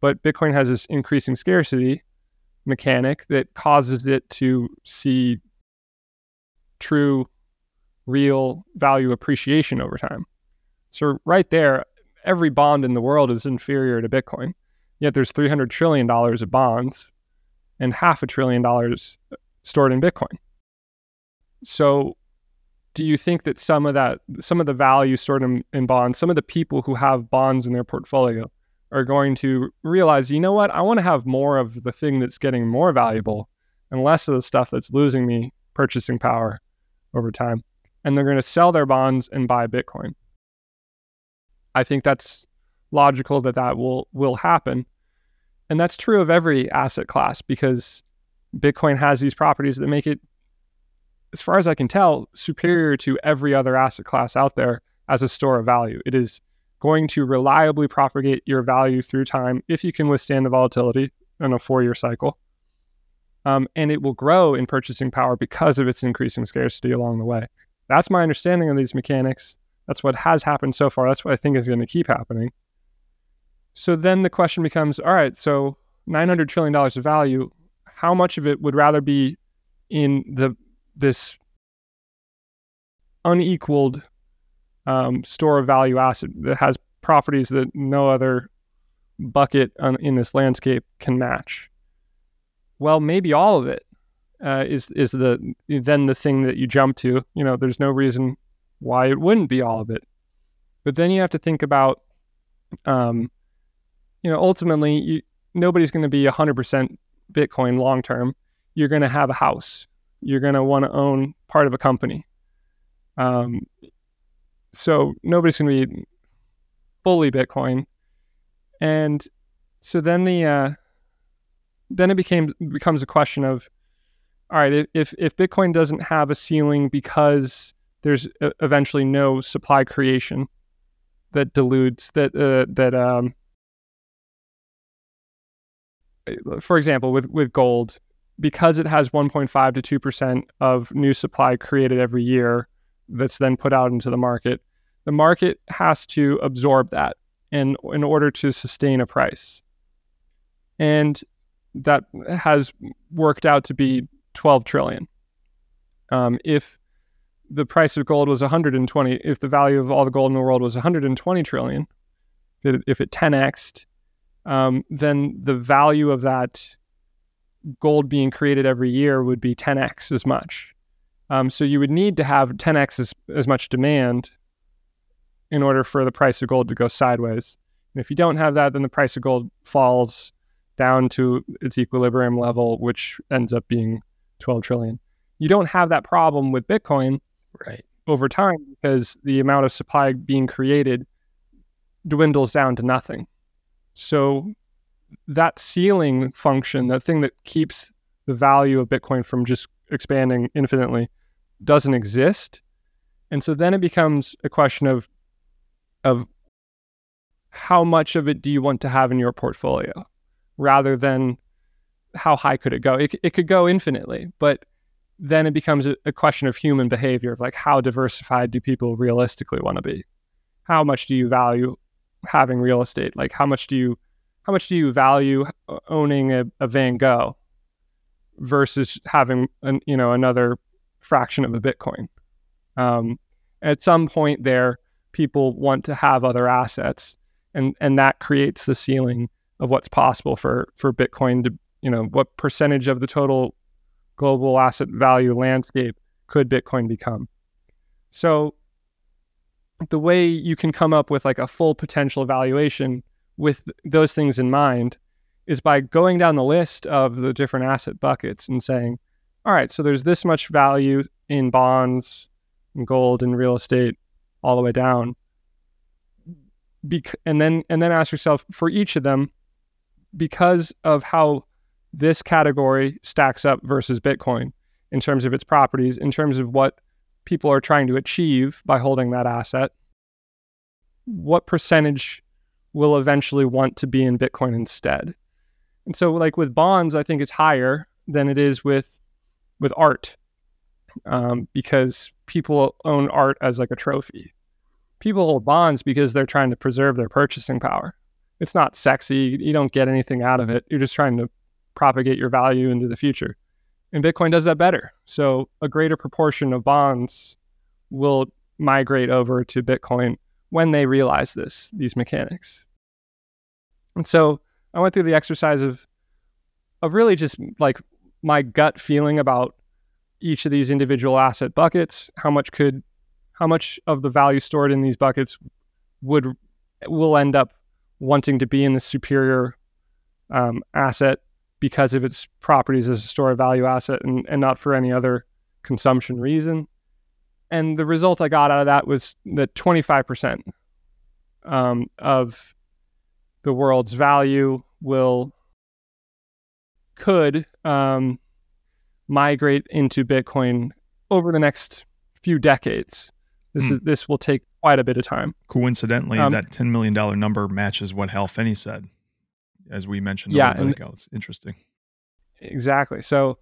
But Bitcoin has this increasing scarcity mechanic that causes it to see true, real value appreciation over time. So, right there, every bond in the world is inferior to Bitcoin. Yet there's $300 trillion of bonds and half a trillion dollars stored in Bitcoin. So, do you think that some of that, some of the value stored in, in bonds, some of the people who have bonds in their portfolio are going to realize, you know what, I want to have more of the thing that's getting more valuable and less of the stuff that's losing me purchasing power over time. And they're going to sell their bonds and buy Bitcoin. I think that's logical that that will will happen. And that's true of every asset class because Bitcoin has these properties that make it as far as I can tell superior to every other asset class out there as a store of value. It is going to reliably propagate your value through time if you can withstand the volatility in a four-year cycle. Um, and it will grow in purchasing power because of its increasing scarcity along the way. That's my understanding of these mechanics. That's what has happened so far. That's what I think is going to keep happening. So then the question becomes all right, so $900 trillion of value, how much of it would rather be in the this unequaled um, store of value asset that has properties that no other bucket on, in this landscape can match? Well, maybe all of it uh, is is the then the thing that you jump to. You know, there's no reason why it wouldn't be all of it. But then you have to think about, um, you know, ultimately, you, nobody's going to be 100% Bitcoin long term. You're going to have a house. You're going to want to own part of a company. Um, so nobody's going to be fully Bitcoin. And so then the uh, then it became becomes a question of, all right, if if Bitcoin doesn't have a ceiling because there's eventually no supply creation that dilutes that uh, that um, for example with with gold because it has 1.5 to 2% of new supply created every year that's then put out into the market the market has to absorb that in in order to sustain a price. And that has worked out to be 12 trillion. Um, if the price of gold was 120, if the value of all the gold in the world was 120 trillion, if it, if it 10xed, um, then the value of that gold being created every year would be 10x as much. Um, so you would need to have 10x as, as much demand in order for the price of gold to go sideways. And if you don't have that, then the price of gold falls down to its equilibrium level, which ends up being 12 trillion. You don't have that problem with Bitcoin right over time because the amount of supply being created dwindles down to nothing. So that ceiling function, that thing that keeps the value of Bitcoin from just expanding infinitely, doesn't exist. And so then it becomes a question of of how much of it do you want to have in your portfolio rather than how high could it go? It, it could go infinitely, but then it becomes a, a question of human behavior of like how diversified do people realistically want to be? How much do you value having real estate? Like how much do you how much do you value owning a, a Van Gogh versus having an, you know another fraction of a Bitcoin? Um, at some point there, people want to have other assets, and and that creates the ceiling of what's possible for for Bitcoin to you know what percentage of the total global asset value landscape could Bitcoin become? So the way you can come up with like a full potential valuation with those things in mind is by going down the list of the different asset buckets and saying, all right, so there's this much value in bonds and gold and real estate all the way down. Bec- and then and then ask yourself for each of them, because of how this category stacks up versus Bitcoin in terms of its properties, in terms of what people are trying to achieve by holding that asset. What percentage will eventually want to be in Bitcoin instead? And so, like with bonds, I think it's higher than it is with with art um, because people own art as like a trophy. people hold bonds because they're trying to preserve their purchasing power. It's not sexy. You don't get anything out of it. You're just trying to propagate your value into the future. And Bitcoin does that better. So a greater proportion of bonds will migrate over to Bitcoin when they realize this, these mechanics. And so I went through the exercise of of really just like my gut feeling about each of these individual asset buckets, how much could how much of the value stored in these buckets would will end up wanting to be in the superior um, asset because of its properties as a store of value asset and, and not for any other consumption reason. And the result I got out of that was that 25% um, of the world's value will could um, migrate into Bitcoin over the next few decades. This hmm. is this will take quite a bit of time. Coincidentally, um, that ten million dollar number matches what Hal Finney said, as we mentioned. Yeah, ago. it's interesting. Exactly. So,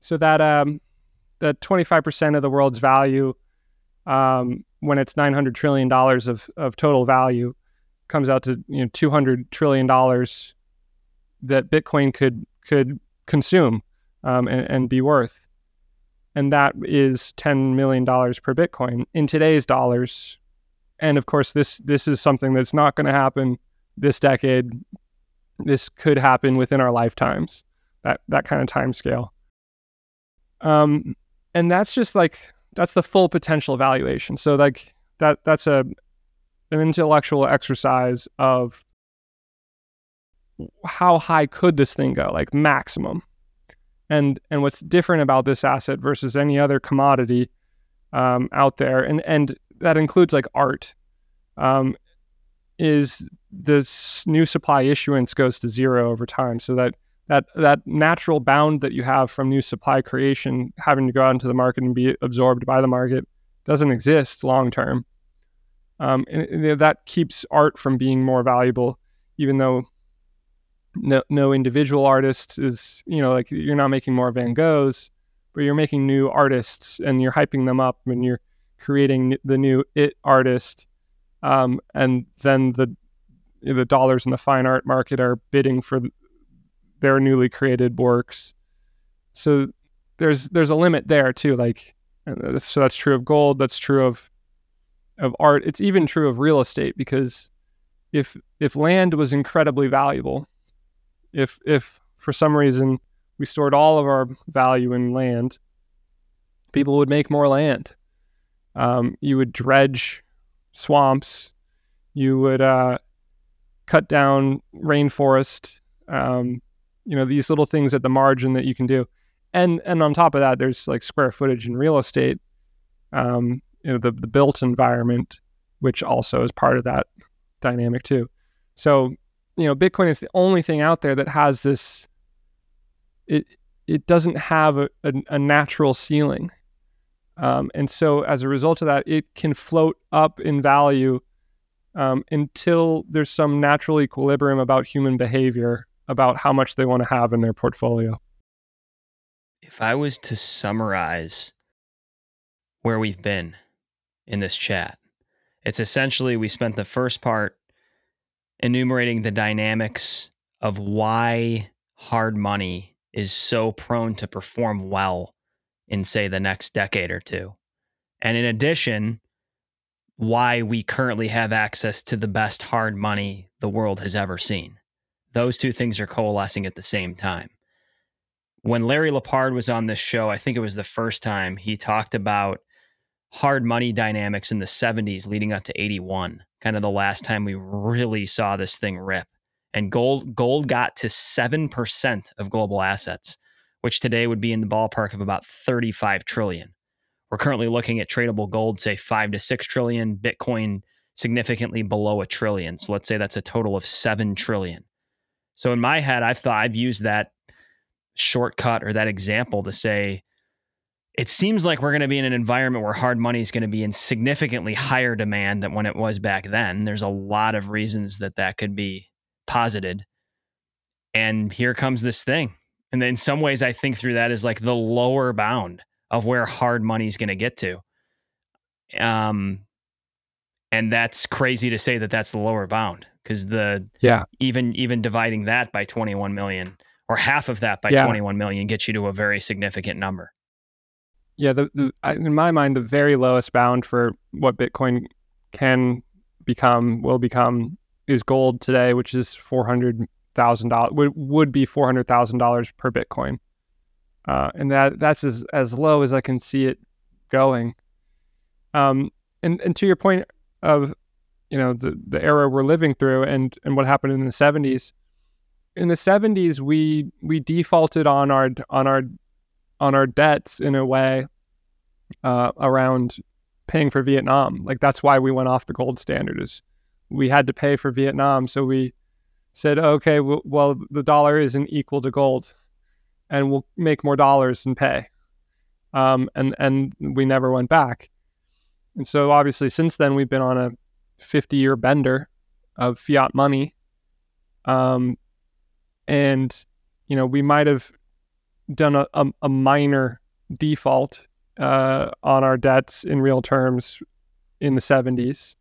so that um, that twenty five percent of the world's value, um, when it's nine hundred trillion dollars of of total value, comes out to you know two hundred trillion dollars that Bitcoin could could consume um, and, and be worth and that is $10 million per bitcoin in today's dollars and of course this this is something that's not going to happen this decade this could happen within our lifetimes that that kind of time scale. Um and that's just like that's the full potential valuation so like that that's a an intellectual exercise of how high could this thing go like maximum. And and what's different about this asset versus any other commodity um, out there, and and that includes like art, um, is this new supply issuance goes to zero over time. So that that that natural bound that you have from new supply creation having to go out into the market and be absorbed by the market doesn't exist long term. Um, and, and that keeps art from being more valuable, even though no no individual artist is you know like you're not making more Van Goghs, but you're making new artists and you're hyping them up and you're creating the new it artist, um, and then the the dollars in the fine art market are bidding for their newly created works. So there's there's a limit there too. Like so that's true of gold. That's true of of art. It's even true of real estate because if if land was incredibly valuable if if for some reason we stored all of our value in land, people would make more land. Um, you would dredge swamps. You would uh, cut down rainforest. Um, you know these little things at the margin that you can do, and and on top of that, there's like square footage in real estate. Um, you know the the built environment, which also is part of that dynamic too. So you know, Bitcoin is the only thing out there that has this. It it doesn't have a, a, a natural ceiling, um, and so as a result of that, it can float up in value um, until there's some natural equilibrium about human behavior about how much they want to have in their portfolio. If I was to summarize where we've been in this chat, it's essentially we spent the first part enumerating the dynamics of why hard money is so prone to perform well in, say, the next decade or two. And in addition, why we currently have access to the best hard money the world has ever seen. Those two things are coalescing at the same time. When Larry Lepard was on this show, I think it was the first time he talked about hard money dynamics in the 70s leading up to 81 kind of the last time we really saw this thing rip. And gold gold got to 7% of global assets, which today would be in the ballpark of about 35 trillion. We're currently looking at tradable gold, say 5 to 6 trillion, Bitcoin significantly below a trillion. So let's say that's a total of 7 trillion. So in my head, I've thought I've used that shortcut or that example to say it seems like we're going to be in an environment where hard money is going to be in significantly higher demand than when it was back then. There's a lot of reasons that that could be posited. And here comes this thing. And in some ways, I think through that is like the lower bound of where hard money is going to get to. Um, and that's crazy to say that that's the lower bound because the Yeah. even even dividing that by 21 million or half of that by Yeah. 21 million gets you to a very significant number. Yeah, the, the in my mind, the very lowest bound for what Bitcoin can become, will become, is gold today, which is four hundred thousand dollars. Would would be four hundred thousand dollars per Bitcoin, uh, and that that's as as low as I can see it going. Um, and and to your point of, you know, the the era we're living through and and what happened in the seventies. In the seventies, we we defaulted on our on our on our debts in a way uh, around paying for Vietnam. Like that's why we went off the gold standard. Is we had to pay for Vietnam, so we said, okay, well the dollar isn't equal to gold, and we'll make more dollars and pay. Um, and and we never went back. And so obviously since then we've been on a 50 year bender of fiat money. Um, and you know we might have done a, a, a minor default uh, on our debts in real terms in the 70s.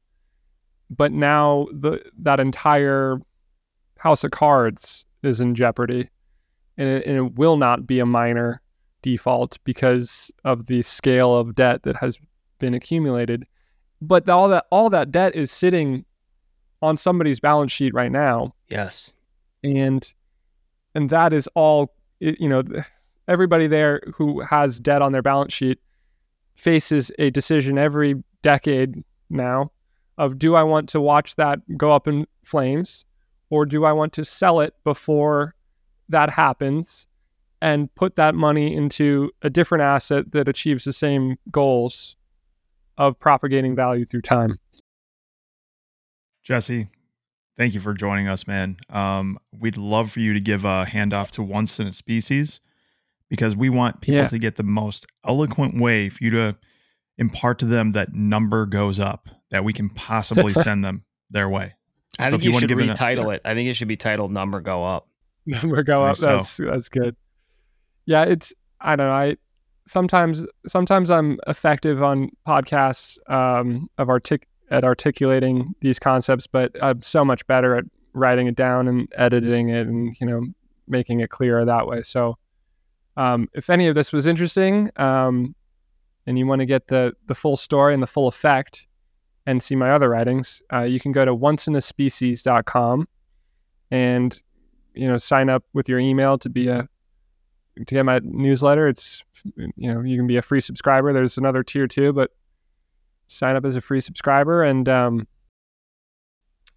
But now the that entire house of cards is in jeopardy. And it, and it will not be a minor default because of the scale of debt that has been accumulated. But all that all that debt is sitting on somebody's balance sheet right now Yes. and and that is all you know everybody there who has debt on their balance sheet faces a decision every decade now of do I want to watch that go up in flames or do I want to sell it before that happens and put that money into a different asset that achieves the same goals of propagating value through time. Jesse, thank you for joining us, man. Um, we'd love for you to give a handoff to once in a species because we want people Yeah. to get the most eloquent way for you to impart to them that number goes up that we can possibly send them their way. I think you, wanna should a- retitle it. I think it should be titled "Number Go Up." number go up. so. That's that's good. Yeah, it's I don't know. I sometimes sometimes I'm effective on podcasts um, of artic at articulating these concepts, but I'm so much better at writing it down and editing it, and you know making it clearer that way. So, um, if any of this was interesting, um, and you want to get the the full story and the full effect, and see my other writings, uh, you can go to onceinaSpecies.com and you know sign up with your email to be a to get my newsletter. It's you know you can be a free subscriber. There's another tier too but sign up as a free subscriber. And um,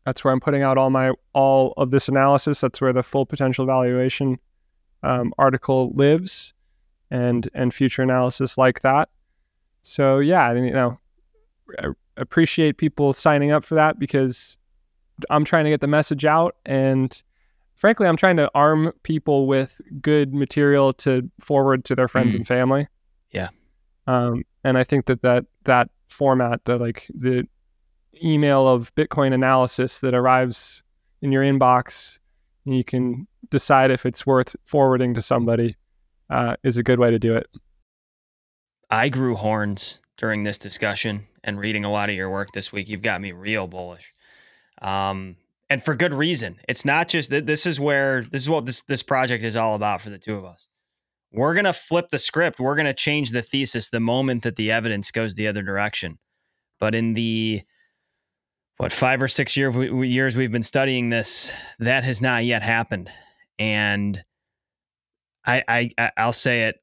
that's where i'm putting out all my all of this analysis. That's where the full potential valuation um, article lives and and future analysis like that. So yeah you know appreciate people signing up for that because i'm trying to get the message out and frankly, I'm trying to arm people with good material to forward to their friends Mm. and family. Yeah. Um, and I think that that that format, the like the email of Bitcoin analysis that arrives in your inbox, and you can decide if it's worth forwarding to somebody, uh, is a good way to do it. I grew horns during this discussion and reading a lot of your work this week. You've got me real bullish. Um, and for good reason. It's not just that this is where this is what this this project is all about for the two of us. We're gonna flip the script. We're gonna change the thesis the moment that the evidence goes the other direction. But in the what five or six year, years we've been studying this, that has not yet happened. And I I- I'll say it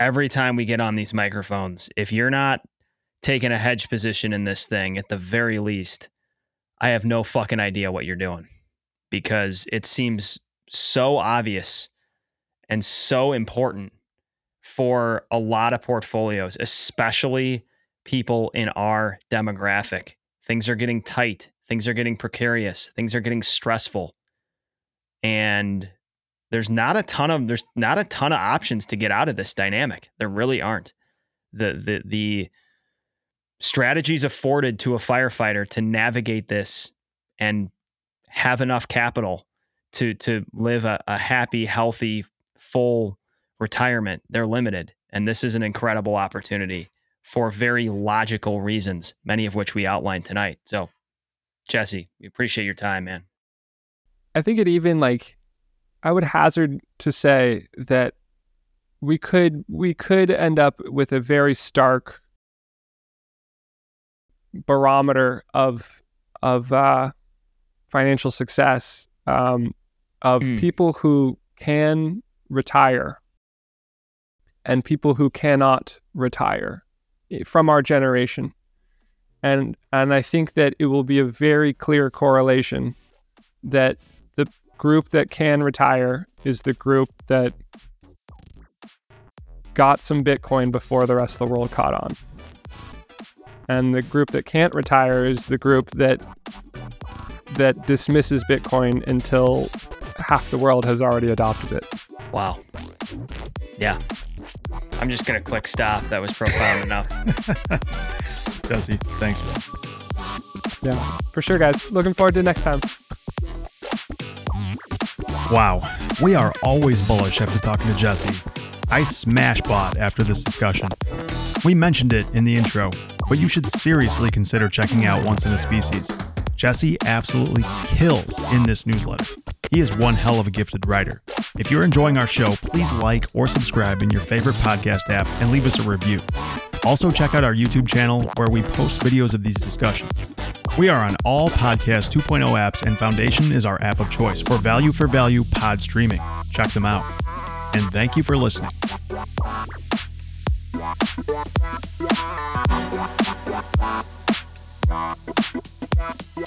every time we get on these microphones. If you're not taking a hedge position in this thing, at the very least, I have no fucking idea what you're doing because it seems so obvious and so important for a lot of portfolios, especially people in our demographic. Things are getting tight, things are getting precarious, things are getting stressful. And there's not a ton of there's not a ton of options to get out of this dynamic. There really aren't. The the the strategies afforded to a firefighter to navigate this and have enough capital to to live a, a happy, healthy, full retirement, they're limited. And this is an incredible opportunity for very logical reasons, many of which we outlined tonight. So, Jesse, we appreciate your time, man. I think it even like I would hazard to say that we could we could end up with a very stark barometer of of uh, financial success um, of Mm. people who can retire and people who cannot retire from our generation and and I think that it will be a very clear correlation that the group that can retire is the group that got some Bitcoin before the rest of the world caught on. And the group that can't retire is the group that that dismisses Bitcoin until half the world has already adopted it. Wow. Yeah. I'm just going to click stop. That was profound enough. Jesse, thanks, man. Yeah, for sure, guys. Looking forward to next time. Wow, we are always bullish after talking to Jesse. I smash bought after this discussion. We mentioned it in the intro, but you should seriously consider checking out Once in a Species. Jesse absolutely kills in this newsletter. He is one hell of a gifted writer. If you're enjoying our show, please like or subscribe in your favorite podcast app and leave us a review. Also, check out our YouTube channel where we post videos of these discussions. We are on all Podcast 2.0 apps, and Foundation is our app of choice for value for value pod streaming. Check them out. And thank you for listening. Bye.